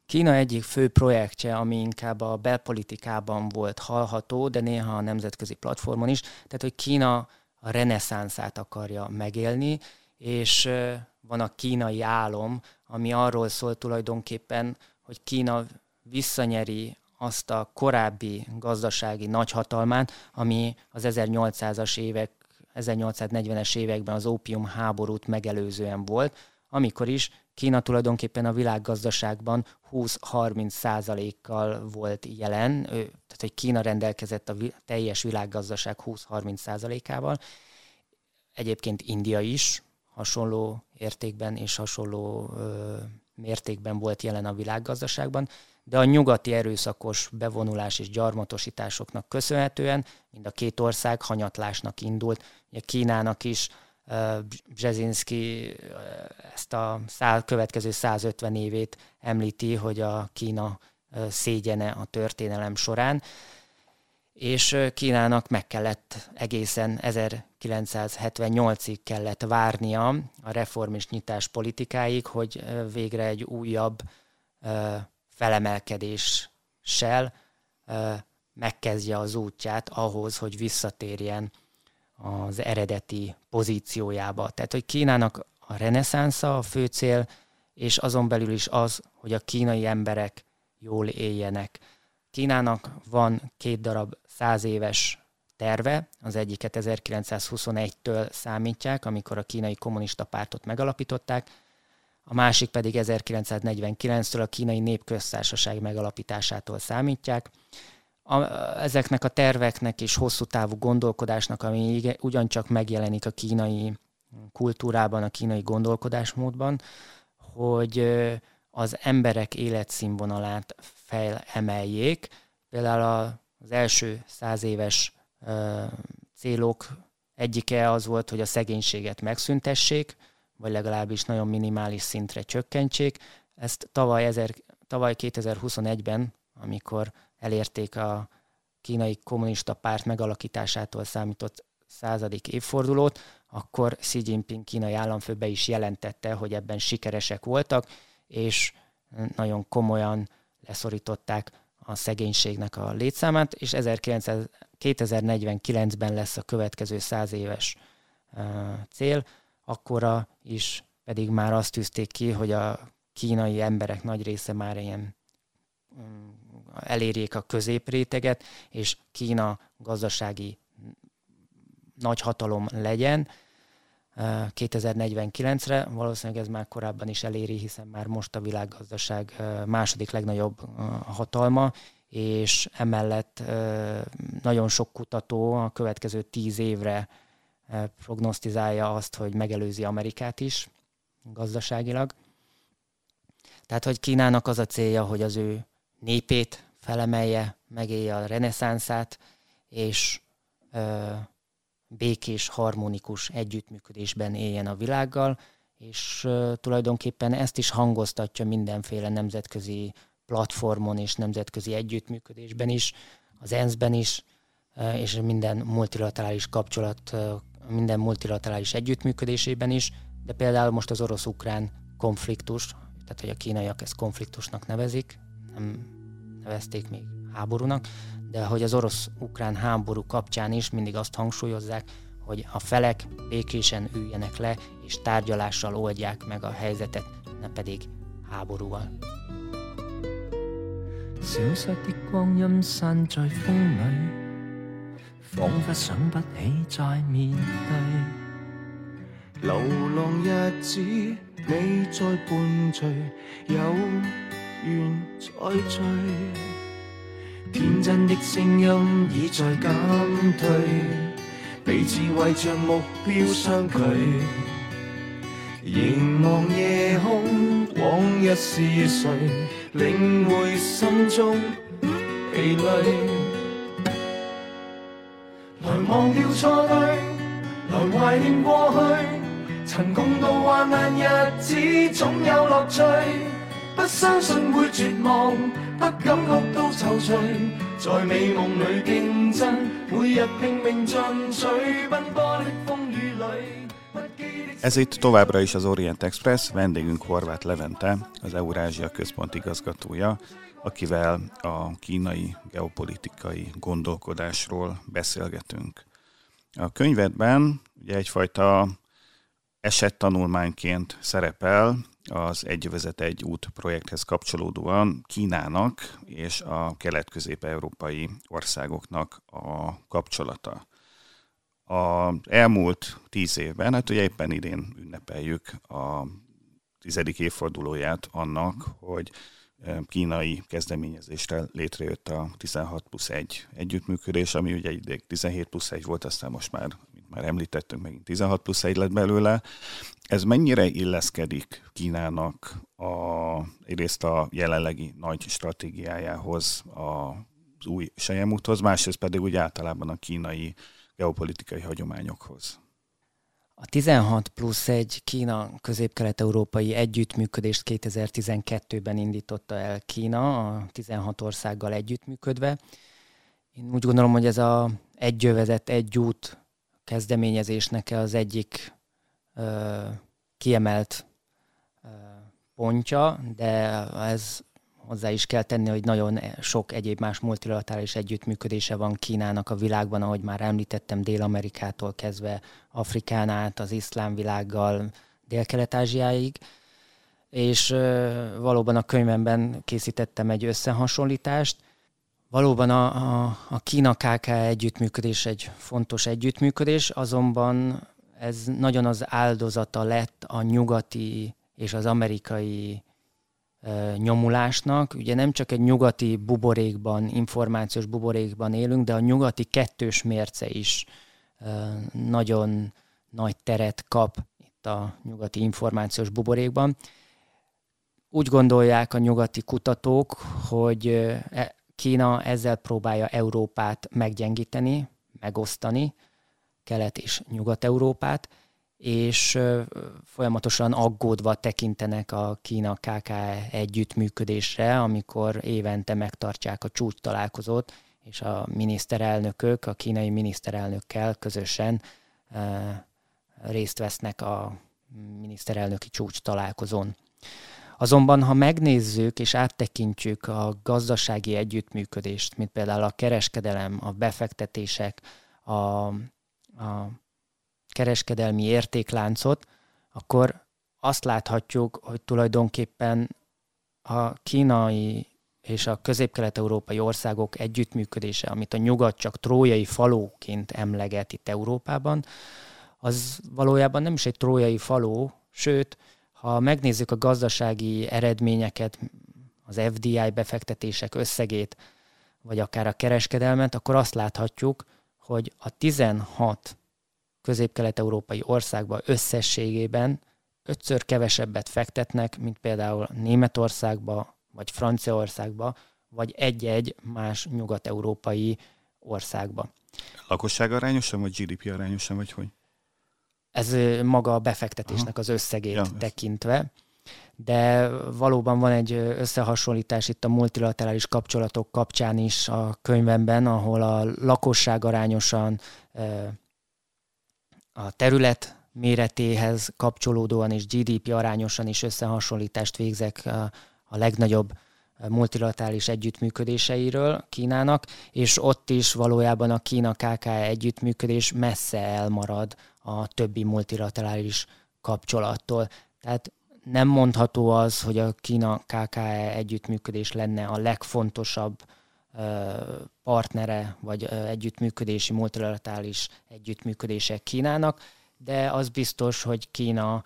Kína egyik fő projektje, ami inkább a belpolitikában volt hallható, de néha a nemzetközi platformon is, tehát hogy Kína a reneszánszát akarja megélni, és eh, van a kínai álom, ami arról szól tulajdonképpen, hogy Kína visszanyeri azt a korábbi gazdasági nagyhatalmát, ami az 1800-as évek 1840-es években az ópium háborút megelőzően volt, amikor is Kína tulajdonképpen a világgazdaságban 20-30 százalékkal volt jelen, tehát hogy Kína rendelkezett a teljes világgazdaság 20-30 százalékával. Egyébként India is hasonló értékben és hasonló ö, mértékben volt jelen a világgazdaságban, de a nyugati erőszakos bevonulás és gyarmatosításoknak köszönhetően mind a két ország hanyatlásnak indult. Ugye Kínának is Brzezinski ezt a szá, következő 150 évét említi, hogy a Kína szégyene a történelem során, és Kínának meg kellett egészen 1978-ig kellett várnia a reform és nyitás politikáig, hogy végre egy újabb felemelkedéssel megkezdje az útját ahhoz, hogy visszatérjen az eredeti pozíciójába. Tehát, hogy Kínának a reneszánsza a fő cél, és azon belül is az, hogy a kínai emberek jól éljenek. Kínának van két darab száz éves terve, az egyiket 1921-től számítják, amikor a kínai kommunista pártot megalapították, a másik pedig 1949-től a kínai népköztársaság megalapításától számítják. A, ezeknek a terveknek és hosszú távú gondolkodásnak, ami ugyancsak megjelenik a kínai kultúrában, a kínai gondolkodásmódban, hogy az emberek életszínvonalát felemeljék. Például az első száz éves célok egyike az volt, hogy a szegénységet megszüntessék, vagy legalábbis nagyon minimális szintre csökkentsék. Ezt tavaly, ezer, tavaly 2021-ben, amikor elérték a kínai kommunista párt megalakításától számított századik évfordulót, akkor Xi Jinping kínai államfő be is jelentette, hogy ebben sikeresek voltak, és nagyon komolyan leszorították a szegénységnek a létszámát, és 2049-ben lesz a következő száz éves cél, akkora is pedig már azt tűzték ki, hogy a kínai emberek nagy része már ilyen mm, elérjék a középréteget, és Kína gazdasági nagyhatalom legyen 2049-re. Valószínűleg ez már korábban is eléri, hiszen már most a világgazdaság második legnagyobb hatalma, és emellett nagyon sok kutató a következő tíz évre prognosztizálja azt, hogy megelőzi Amerikát is gazdaságilag. Tehát, hogy Kínának az a célja, hogy az ő népét felemelje, megélje a reneszánszát, és ö, békés, harmonikus együttműködésben éljen a világgal, és ö, tulajdonképpen ezt is hangoztatja mindenféle nemzetközi platformon és nemzetközi együttműködésben is, az ENSZ-ben is, és minden multilaterális kapcsolat, minden multilaterális együttműködésében is, de például most az orosz-ukrán konfliktus, tehát hogy a kínaiak ezt konfliktusnak nevezik, nem nevezték még háborúnak, de hogy az orosz-ukrán háború kapcsán is mindig azt hangsúlyozzák, hogy a felek békésen üljenek le, és tárgyalással oldják meg a helyzetet, ne pedig háborúval. 消失的光阴散在风里， 彷彿想不起再面對。流浪日子，你在伴隨，有緣再聚。天真的聲音已在減退，彼此為着目標相距。凝望夜空，往日是誰？領會心中疲累。忘掉錯對，來懷念過去。曾共度患難日子，總有樂趣。不相信會絕望，不感覺到躊躇，在美夢裏競爭，每日拼命進取，奔波的風雨裏。Ez itt továbbra is az Orient Express, vendégünk Horváth Levente, az Eurázsia központ igazgatója, akivel a kínai geopolitikai gondolkodásról beszélgetünk. A könyvedben ugye egyfajta esettanulmányként szerepel az Egy vezet egy út projekthez kapcsolódóan Kínának és a kelet-közép-európai országoknak a kapcsolata. A elmúlt tíz évben, hát ugye éppen idén ünnepeljük a tizedik évfordulóját annak, hogy kínai kezdeményezésre létrejött a 16 plusz 1 együttműködés, ami ugye ideig 17 plusz 1 volt, aztán most már, mint már említettünk, megint 16 plusz 1 lett belőle. Ez mennyire illeszkedik Kínának a, egyrészt a jelenlegi nagy stratégiájához, az új sejemúthoz, másrészt pedig úgy általában a kínai geopolitikai hagyományokhoz. A 16 plusz egy Kína közép-kelet-európai együttműködést 2012-ben indította el Kína, a 16 országgal együttműködve. Én úgy gondolom, hogy ez a egy övezet, egy út kezdeményezésnek az egyik ö, kiemelt ö, pontja, de ez hozzá is kell tenni, hogy nagyon sok egyéb más multilaterális együttműködése van Kínának a világban, ahogy már említettem, Dél-Amerikától kezdve Afrikán át, az iszlám világgal, Dél-Kelet-Ázsiáig. És valóban a könyvemben készítettem egy összehasonlítást. Valóban a, a, a Kína-KK együttműködés egy fontos együttműködés, azonban ez nagyon az áldozata lett a nyugati és az amerikai nyomulásnak. Ugye nem csak egy nyugati buborékban, információs buborékban élünk, de a nyugati kettős mérce is nagyon nagy teret kap itt a nyugati információs buborékban. Úgy gondolják a nyugati kutatók, hogy e, Kína ezzel próbálja Európát meggyengíteni, megosztani, Kelet- és Nyugat-Európát, és folyamatosan aggódva tekintenek a Kína-KK együttműködésre, amikor évente megtartják a csúcs találkozót, és a miniszterelnökök, a kínai miniszterelnökkel közösen részt vesznek a miniszterelnöki csúcs találkozón. Azonban, ha megnézzük és áttekintjük a gazdasági együttműködést, mint például a kereskedelem, a befektetések, a, a kereskedelmi értékláncot, akkor azt láthatjuk, hogy tulajdonképpen a kínai és a közép-kelet-európai országok együttműködése, amit a nyugat csak trójai falóként emleget itt Európában, az valójában nem is egy trójai faló, sőt, ha megnézzük a gazdasági eredményeket, az FDI befektetések összegét, vagy akár a kereskedelmet, akkor azt láthatjuk, hogy a 16 közép-kelet-európai országban összességében ötször kevesebbet fektetnek, mint például Németországba, vagy Franciaországba, vagy egy-egy más nyugat-európai országba. Lakosság arányosan, vagy GDP arányosan, vagy hogy? Ez maga a befektetésnek az összegét ja, tekintve. De valóban van egy összehasonlítás itt a multilaterális kapcsolatok kapcsán is a könyvemben, ahol a lakosság arányosan a terület méretéhez kapcsolódóan és GDP arányosan is összehasonlítást végzek a legnagyobb multilaterális együttműködéseiről Kínának, és ott is valójában a Kína-KK együttműködés messze elmarad a többi multilaterális kapcsolattól. Tehát nem mondható az, hogy a Kína-KKE együttműködés lenne a legfontosabb partnere, vagy együttműködési, multilaterális együttműködések Kínának, de az biztos, hogy Kína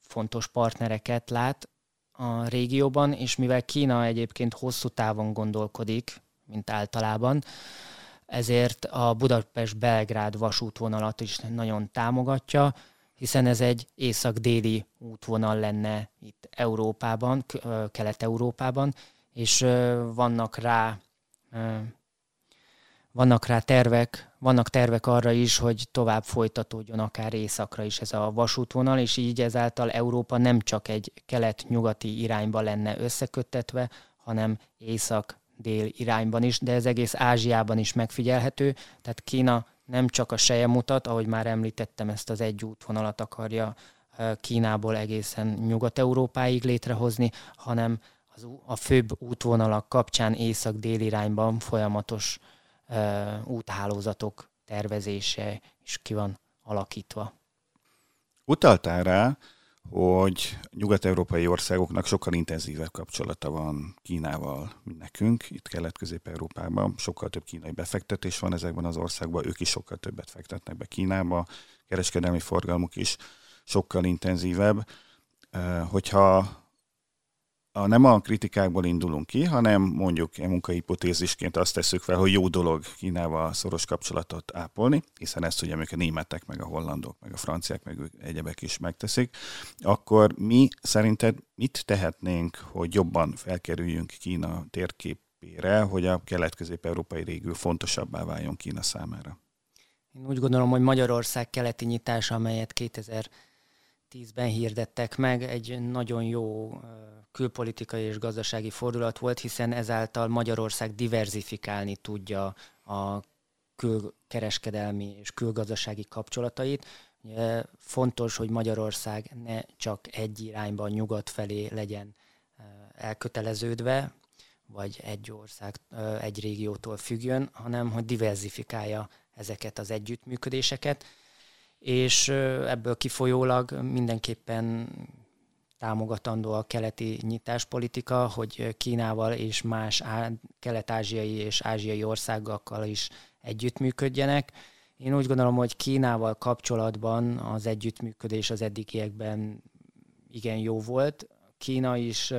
fontos partnereket lát a régióban, és mivel Kína egyébként hosszú távon gondolkodik, mint általában, ezért a Budapest-Belgrád vasútvonalat is nagyon támogatja, hiszen ez egy észak-déli útvonal lenne itt Európában, Kelet-Európában, és vannak rá vannak rá tervek, vannak tervek arra is, hogy tovább folytatódjon akár északra is ez a vasútvonal, és így ezáltal Európa nem csak egy kelet-nyugati irányba lenne összeköttetve, hanem észak-dél irányban is, de ez egész Ázsiában is megfigyelhető, tehát Kína nem csak a seje mutat, ahogy már említettem, ezt az egy útvonalat akarja Kínából egészen Nyugat-Európáig létrehozni, hanem az, a főbb útvonalak kapcsán észak-dél irányban folyamatos uh, úthálózatok tervezése is ki van alakítva. Utaltál rá, hogy nyugat-európai országoknak sokkal intenzívebb kapcsolata van Kínával, mint nekünk, itt Kelet-Közép-Európában. Sokkal több kínai befektetés van ezekben az országban, ők is sokkal többet fektetnek be Kínába, kereskedelmi forgalmuk is sokkal intenzívebb. Hogyha a, nem a kritikákból indulunk ki, hanem mondjuk munkahipotézisként azt tesszük fel, hogy jó dolog Kínával szoros kapcsolatot ápolni, hiszen ezt ugye a németek, meg a hollandok, meg a franciák, meg egyebek is megteszik, akkor mi szerinted mit tehetnénk, hogy jobban felkerüljünk Kína térképére, hogy a kelet-közép-európai régió fontosabbá váljon Kína számára? Én úgy gondolom, hogy Magyarország keleti nyitása, amelyet 2010-ben hirdettek meg, egy nagyon jó külpolitikai és gazdasági fordulat volt, hiszen ezáltal Magyarország diverzifikálni tudja a külkereskedelmi és külgazdasági kapcsolatait. Fontos, hogy Magyarország ne csak egy irányban nyugat felé legyen elköteleződve, vagy egy ország, egy régiótól függjön, hanem hogy diversifikálja ezeket az együttműködéseket, és ebből kifolyólag mindenképpen támogatandó a keleti nyitáspolitika, hogy Kínával és más kelet-ázsiai és ázsiai országokkal is együttműködjenek. Én úgy gondolom, hogy Kínával kapcsolatban az együttműködés az eddigiekben igen jó volt. Kína is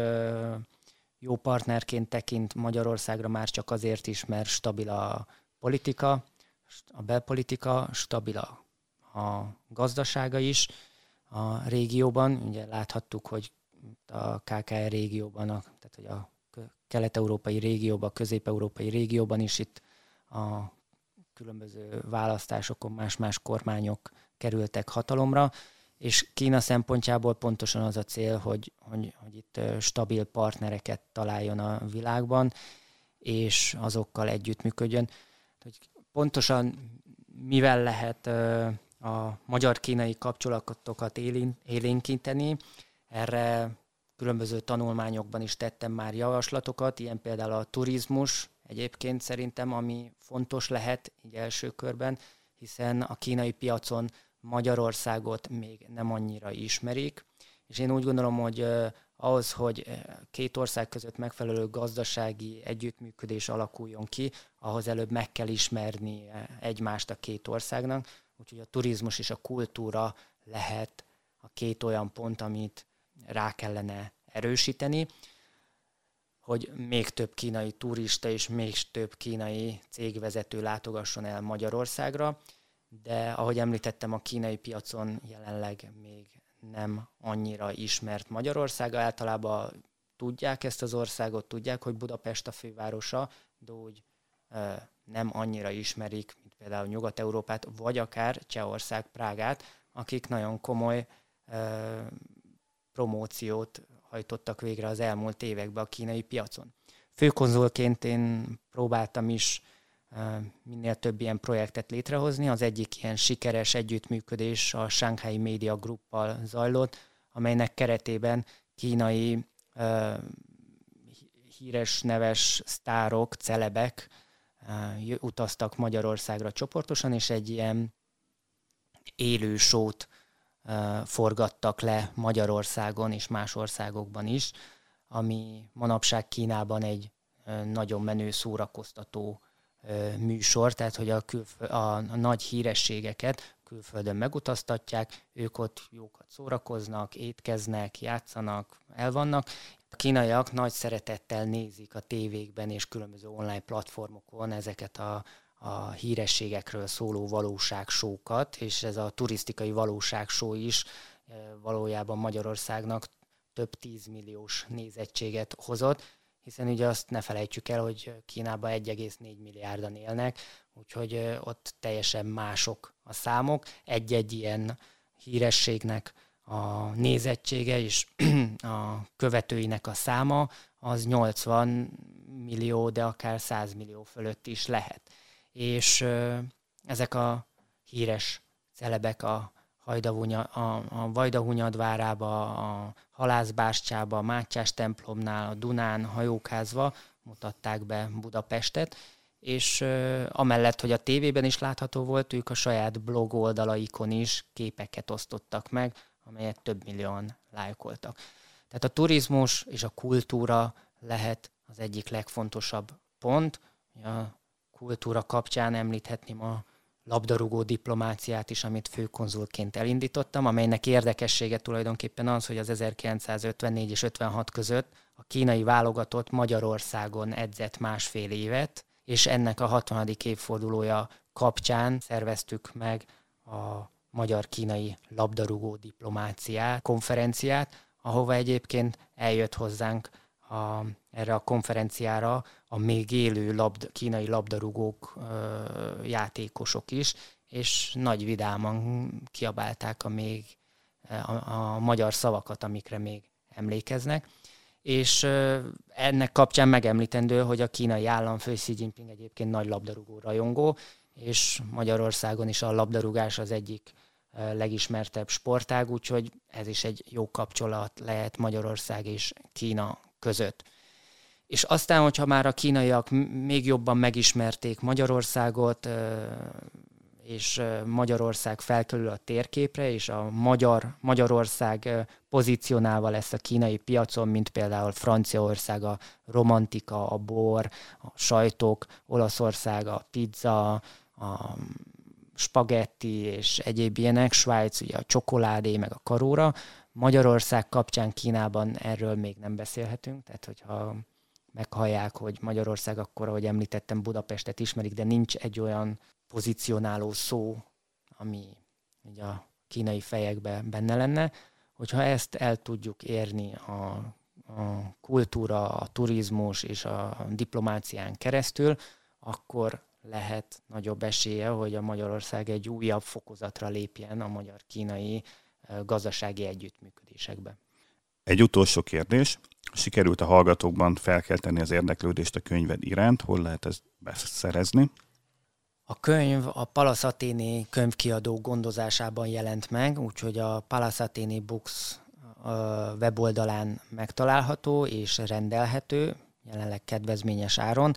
jó partnerként tekint Magyarországra már csak azért is, mert stabil a politika, a belpolitika, stabil a gazdasága is, a régióban. Ugye láthattuk, hogy a KKR régióban, a, tehát hogy a kelet-európai régióban, közép-európai régióban is itt a különböző választásokon más-más kormányok kerültek hatalomra, és Kína szempontjából pontosan az a cél, hogy, hogy, hogy itt stabil partnereket találjon a világban, és azokkal együttműködjön. Hogy pontosan mivel lehet a magyar-kínai kapcsolatokat élénkíteni, erre különböző tanulmányokban is tettem már javaslatokat, ilyen például a turizmus egyébként szerintem, ami fontos lehet így első körben, hiszen a kínai piacon Magyarországot még nem annyira ismerik, és én úgy gondolom, hogy ahhoz, hogy két ország között megfelelő gazdasági együttműködés alakuljon ki, ahhoz előbb meg kell ismerni egymást a két országnak, úgyhogy a turizmus és a kultúra lehet a két olyan pont, amit rá kellene erősíteni, hogy még több kínai turista és még több kínai cégvezető látogasson el Magyarországra, de ahogy említettem, a kínai piacon jelenleg még nem annyira ismert Magyarország. Általában tudják ezt az országot, tudják, hogy Budapest a fővárosa, de úgy nem annyira ismerik, például Nyugat-Európát, vagy akár Csehország, Prágát, akik nagyon komoly promóciót hajtottak végre az elmúlt években a kínai piacon. Főkonzolként én próbáltam is minél több ilyen projektet létrehozni. Az egyik ilyen sikeres együttműködés a Shanghai Media Gruppal zajlott, amelynek keretében kínai híres, neves sztárok, celebek utaztak Magyarországra csoportosan, és egy ilyen élő sót forgattak le Magyarországon és más országokban is, ami manapság Kínában egy nagyon menő szórakoztató műsor, tehát hogy a, a, a nagy hírességeket külföldön megutaztatják, ők ott jókat szórakoznak, étkeznek, játszanak, elvannak. A kínaiak nagy szeretettel nézik a tévékben és különböző online platformokon ezeket a, a hírességekről szóló valóságsókat, és ez a turisztikai valóságsó is valójában Magyarországnak több tízmilliós nézettséget hozott, hiszen ugye azt ne felejtsük el, hogy Kínában 1,4 milliárdan élnek, úgyhogy ott teljesen mások a számok. Egy-egy ilyen hírességnek a nézettsége és a követőinek a száma az 80 millió, de akár 100 millió fölött is lehet. És ezek a híres celebek a Hajdavunya, a, a Vajdahunyadvárába, a Halászbástyába, a Mátyás templomnál, a Dunán hajókázva mutatták be Budapestet, és uh, amellett, hogy a tévében is látható volt, ők a saját blog oldalaikon is képeket osztottak meg, amelyet több millióan lájkoltak. Tehát a turizmus és a kultúra lehet az egyik legfontosabb pont. A kultúra kapcsán említhetném a labdarúgó diplomáciát is, amit főkonzulként elindítottam, amelynek érdekessége tulajdonképpen az, hogy az 1954 és 56 között a kínai válogatott Magyarországon edzett másfél évet, és ennek a 60. évfordulója kapcsán szerveztük meg a magyar-kínai labdarúgó diplomáciá konferenciát, ahova egyébként eljött hozzánk a, erre a konferenciára a még élő labd, kínai labdarúgók, ö, játékosok is, és nagy vidáman kiabálták a még a, a magyar szavakat, amikre még emlékeznek. És ö, ennek kapcsán megemlítendő, hogy a kínai államfő Xi Jinping egyébként nagy labdarúgó rajongó, és Magyarországon is a labdarúgás az egyik legismertebb sportág, úgyhogy ez is egy jó kapcsolat lehet Magyarország és Kína között. És aztán, hogyha már a kínaiak még jobban megismerték Magyarországot, és Magyarország felkerül a térképre, és a magyar, Magyarország pozícionálva lesz a kínai piacon, mint például Franciaország a romantika, a bor, a sajtok, Olaszország a pizza, a spagetti és egyéb ilyenek, Svájc ugye a csokoládé, meg a karóra, Magyarország kapcsán Kínában erről még nem beszélhetünk, tehát hogyha meghallják, hogy Magyarország akkor, ahogy említettem, Budapestet ismerik, de nincs egy olyan pozícionáló szó, ami ugye a kínai fejekben benne lenne, hogyha ezt el tudjuk érni a, a kultúra, a turizmus és a diplomácián keresztül, akkor lehet nagyobb esélye, hogy a Magyarország egy újabb fokozatra lépjen a magyar-kínai gazdasági együttműködésekbe. Egy utolsó kérdés. Sikerült a hallgatókban felkelteni az érdeklődést a könyved iránt? Hol lehet ezt beszerezni? A könyv a Palaszaténi könyvkiadó gondozásában jelent meg, úgyhogy a Palaszaténi Books weboldalán megtalálható és rendelhető, jelenleg kedvezményes áron,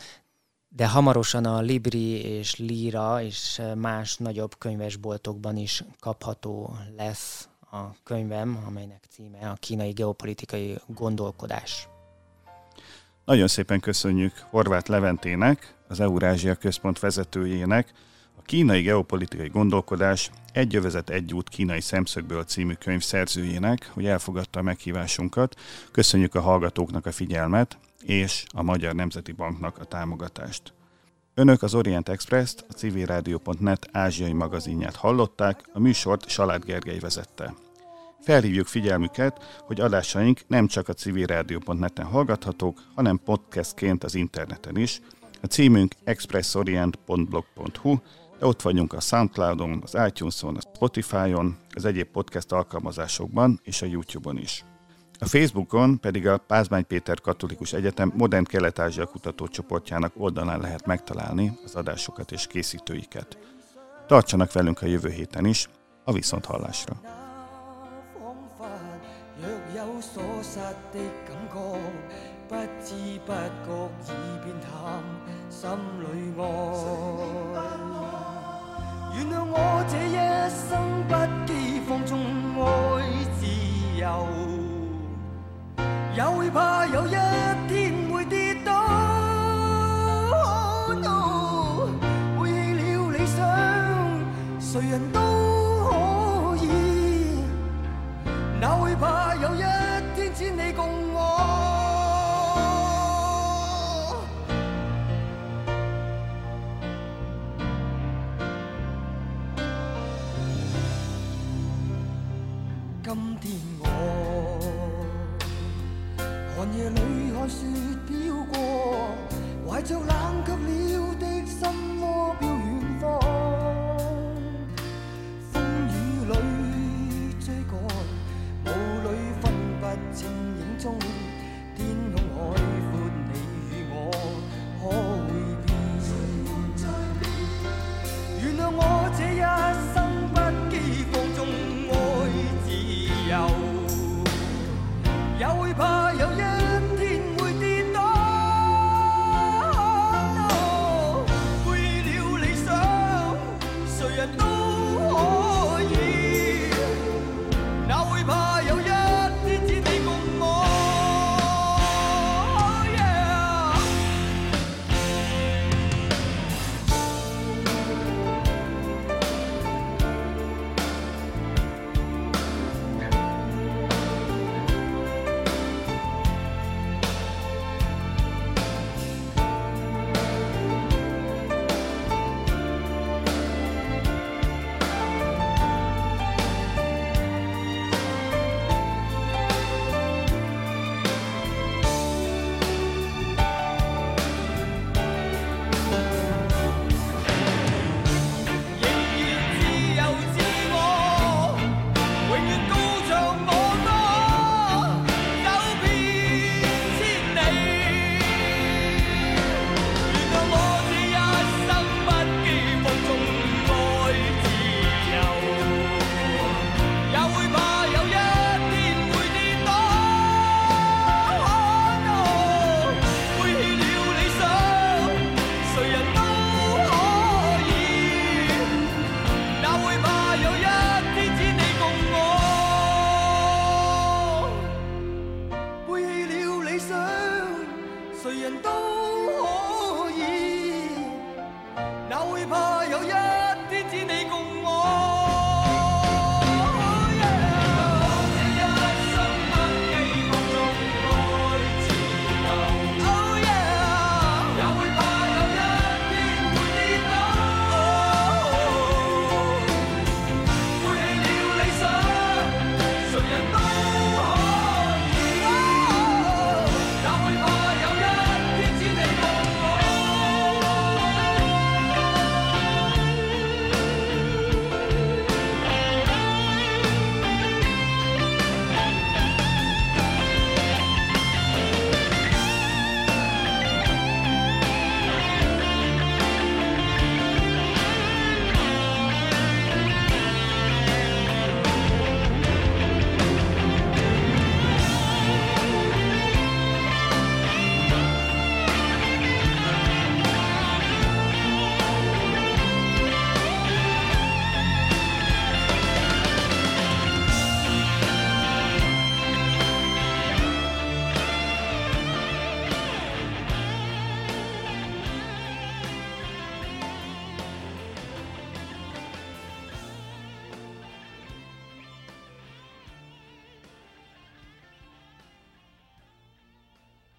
de hamarosan a Libri és Lira és más nagyobb könyvesboltokban is kapható lesz a könyvem, amelynek címe a kínai geopolitikai gondolkodás. Nagyon szépen köszönjük Horváth Leventének, az Eurázsia Központ vezetőjének, a kínai geopolitikai gondolkodás egy jövezet egy út kínai szemszögből című könyv szerzőjének, hogy elfogadta a meghívásunkat. Köszönjük a hallgatóknak a figyelmet, és a Magyar Nemzeti Banknak a támogatást. Önök az Orient Express-t, a civilrádió.net ázsiai magazinját hallották, a műsort Salád Gergely vezette. Felhívjuk figyelmüket, hogy adásaink nem csak a civilrádió.net-en hallgathatók, hanem podcastként az interneten is. A címünk expressorient.blog.hu, de ott vagyunk a Soundcloudon, az iTunes-on, a Spotify-on, az egyéb podcast alkalmazásokban és a YouTube-on is. A Facebookon pedig a Pázmány Péter Katolikus Egyetem Modern Kelet-Ázsia kutatócsoportjának oldalán lehet megtalálni az adásokat és készítőiket. Tartsanak velünk a jövő héten is, a viszonthallásra! Bye. 也会怕有一天会跌倒。Oh no，背弃了理想，谁人都可以。哪会怕有一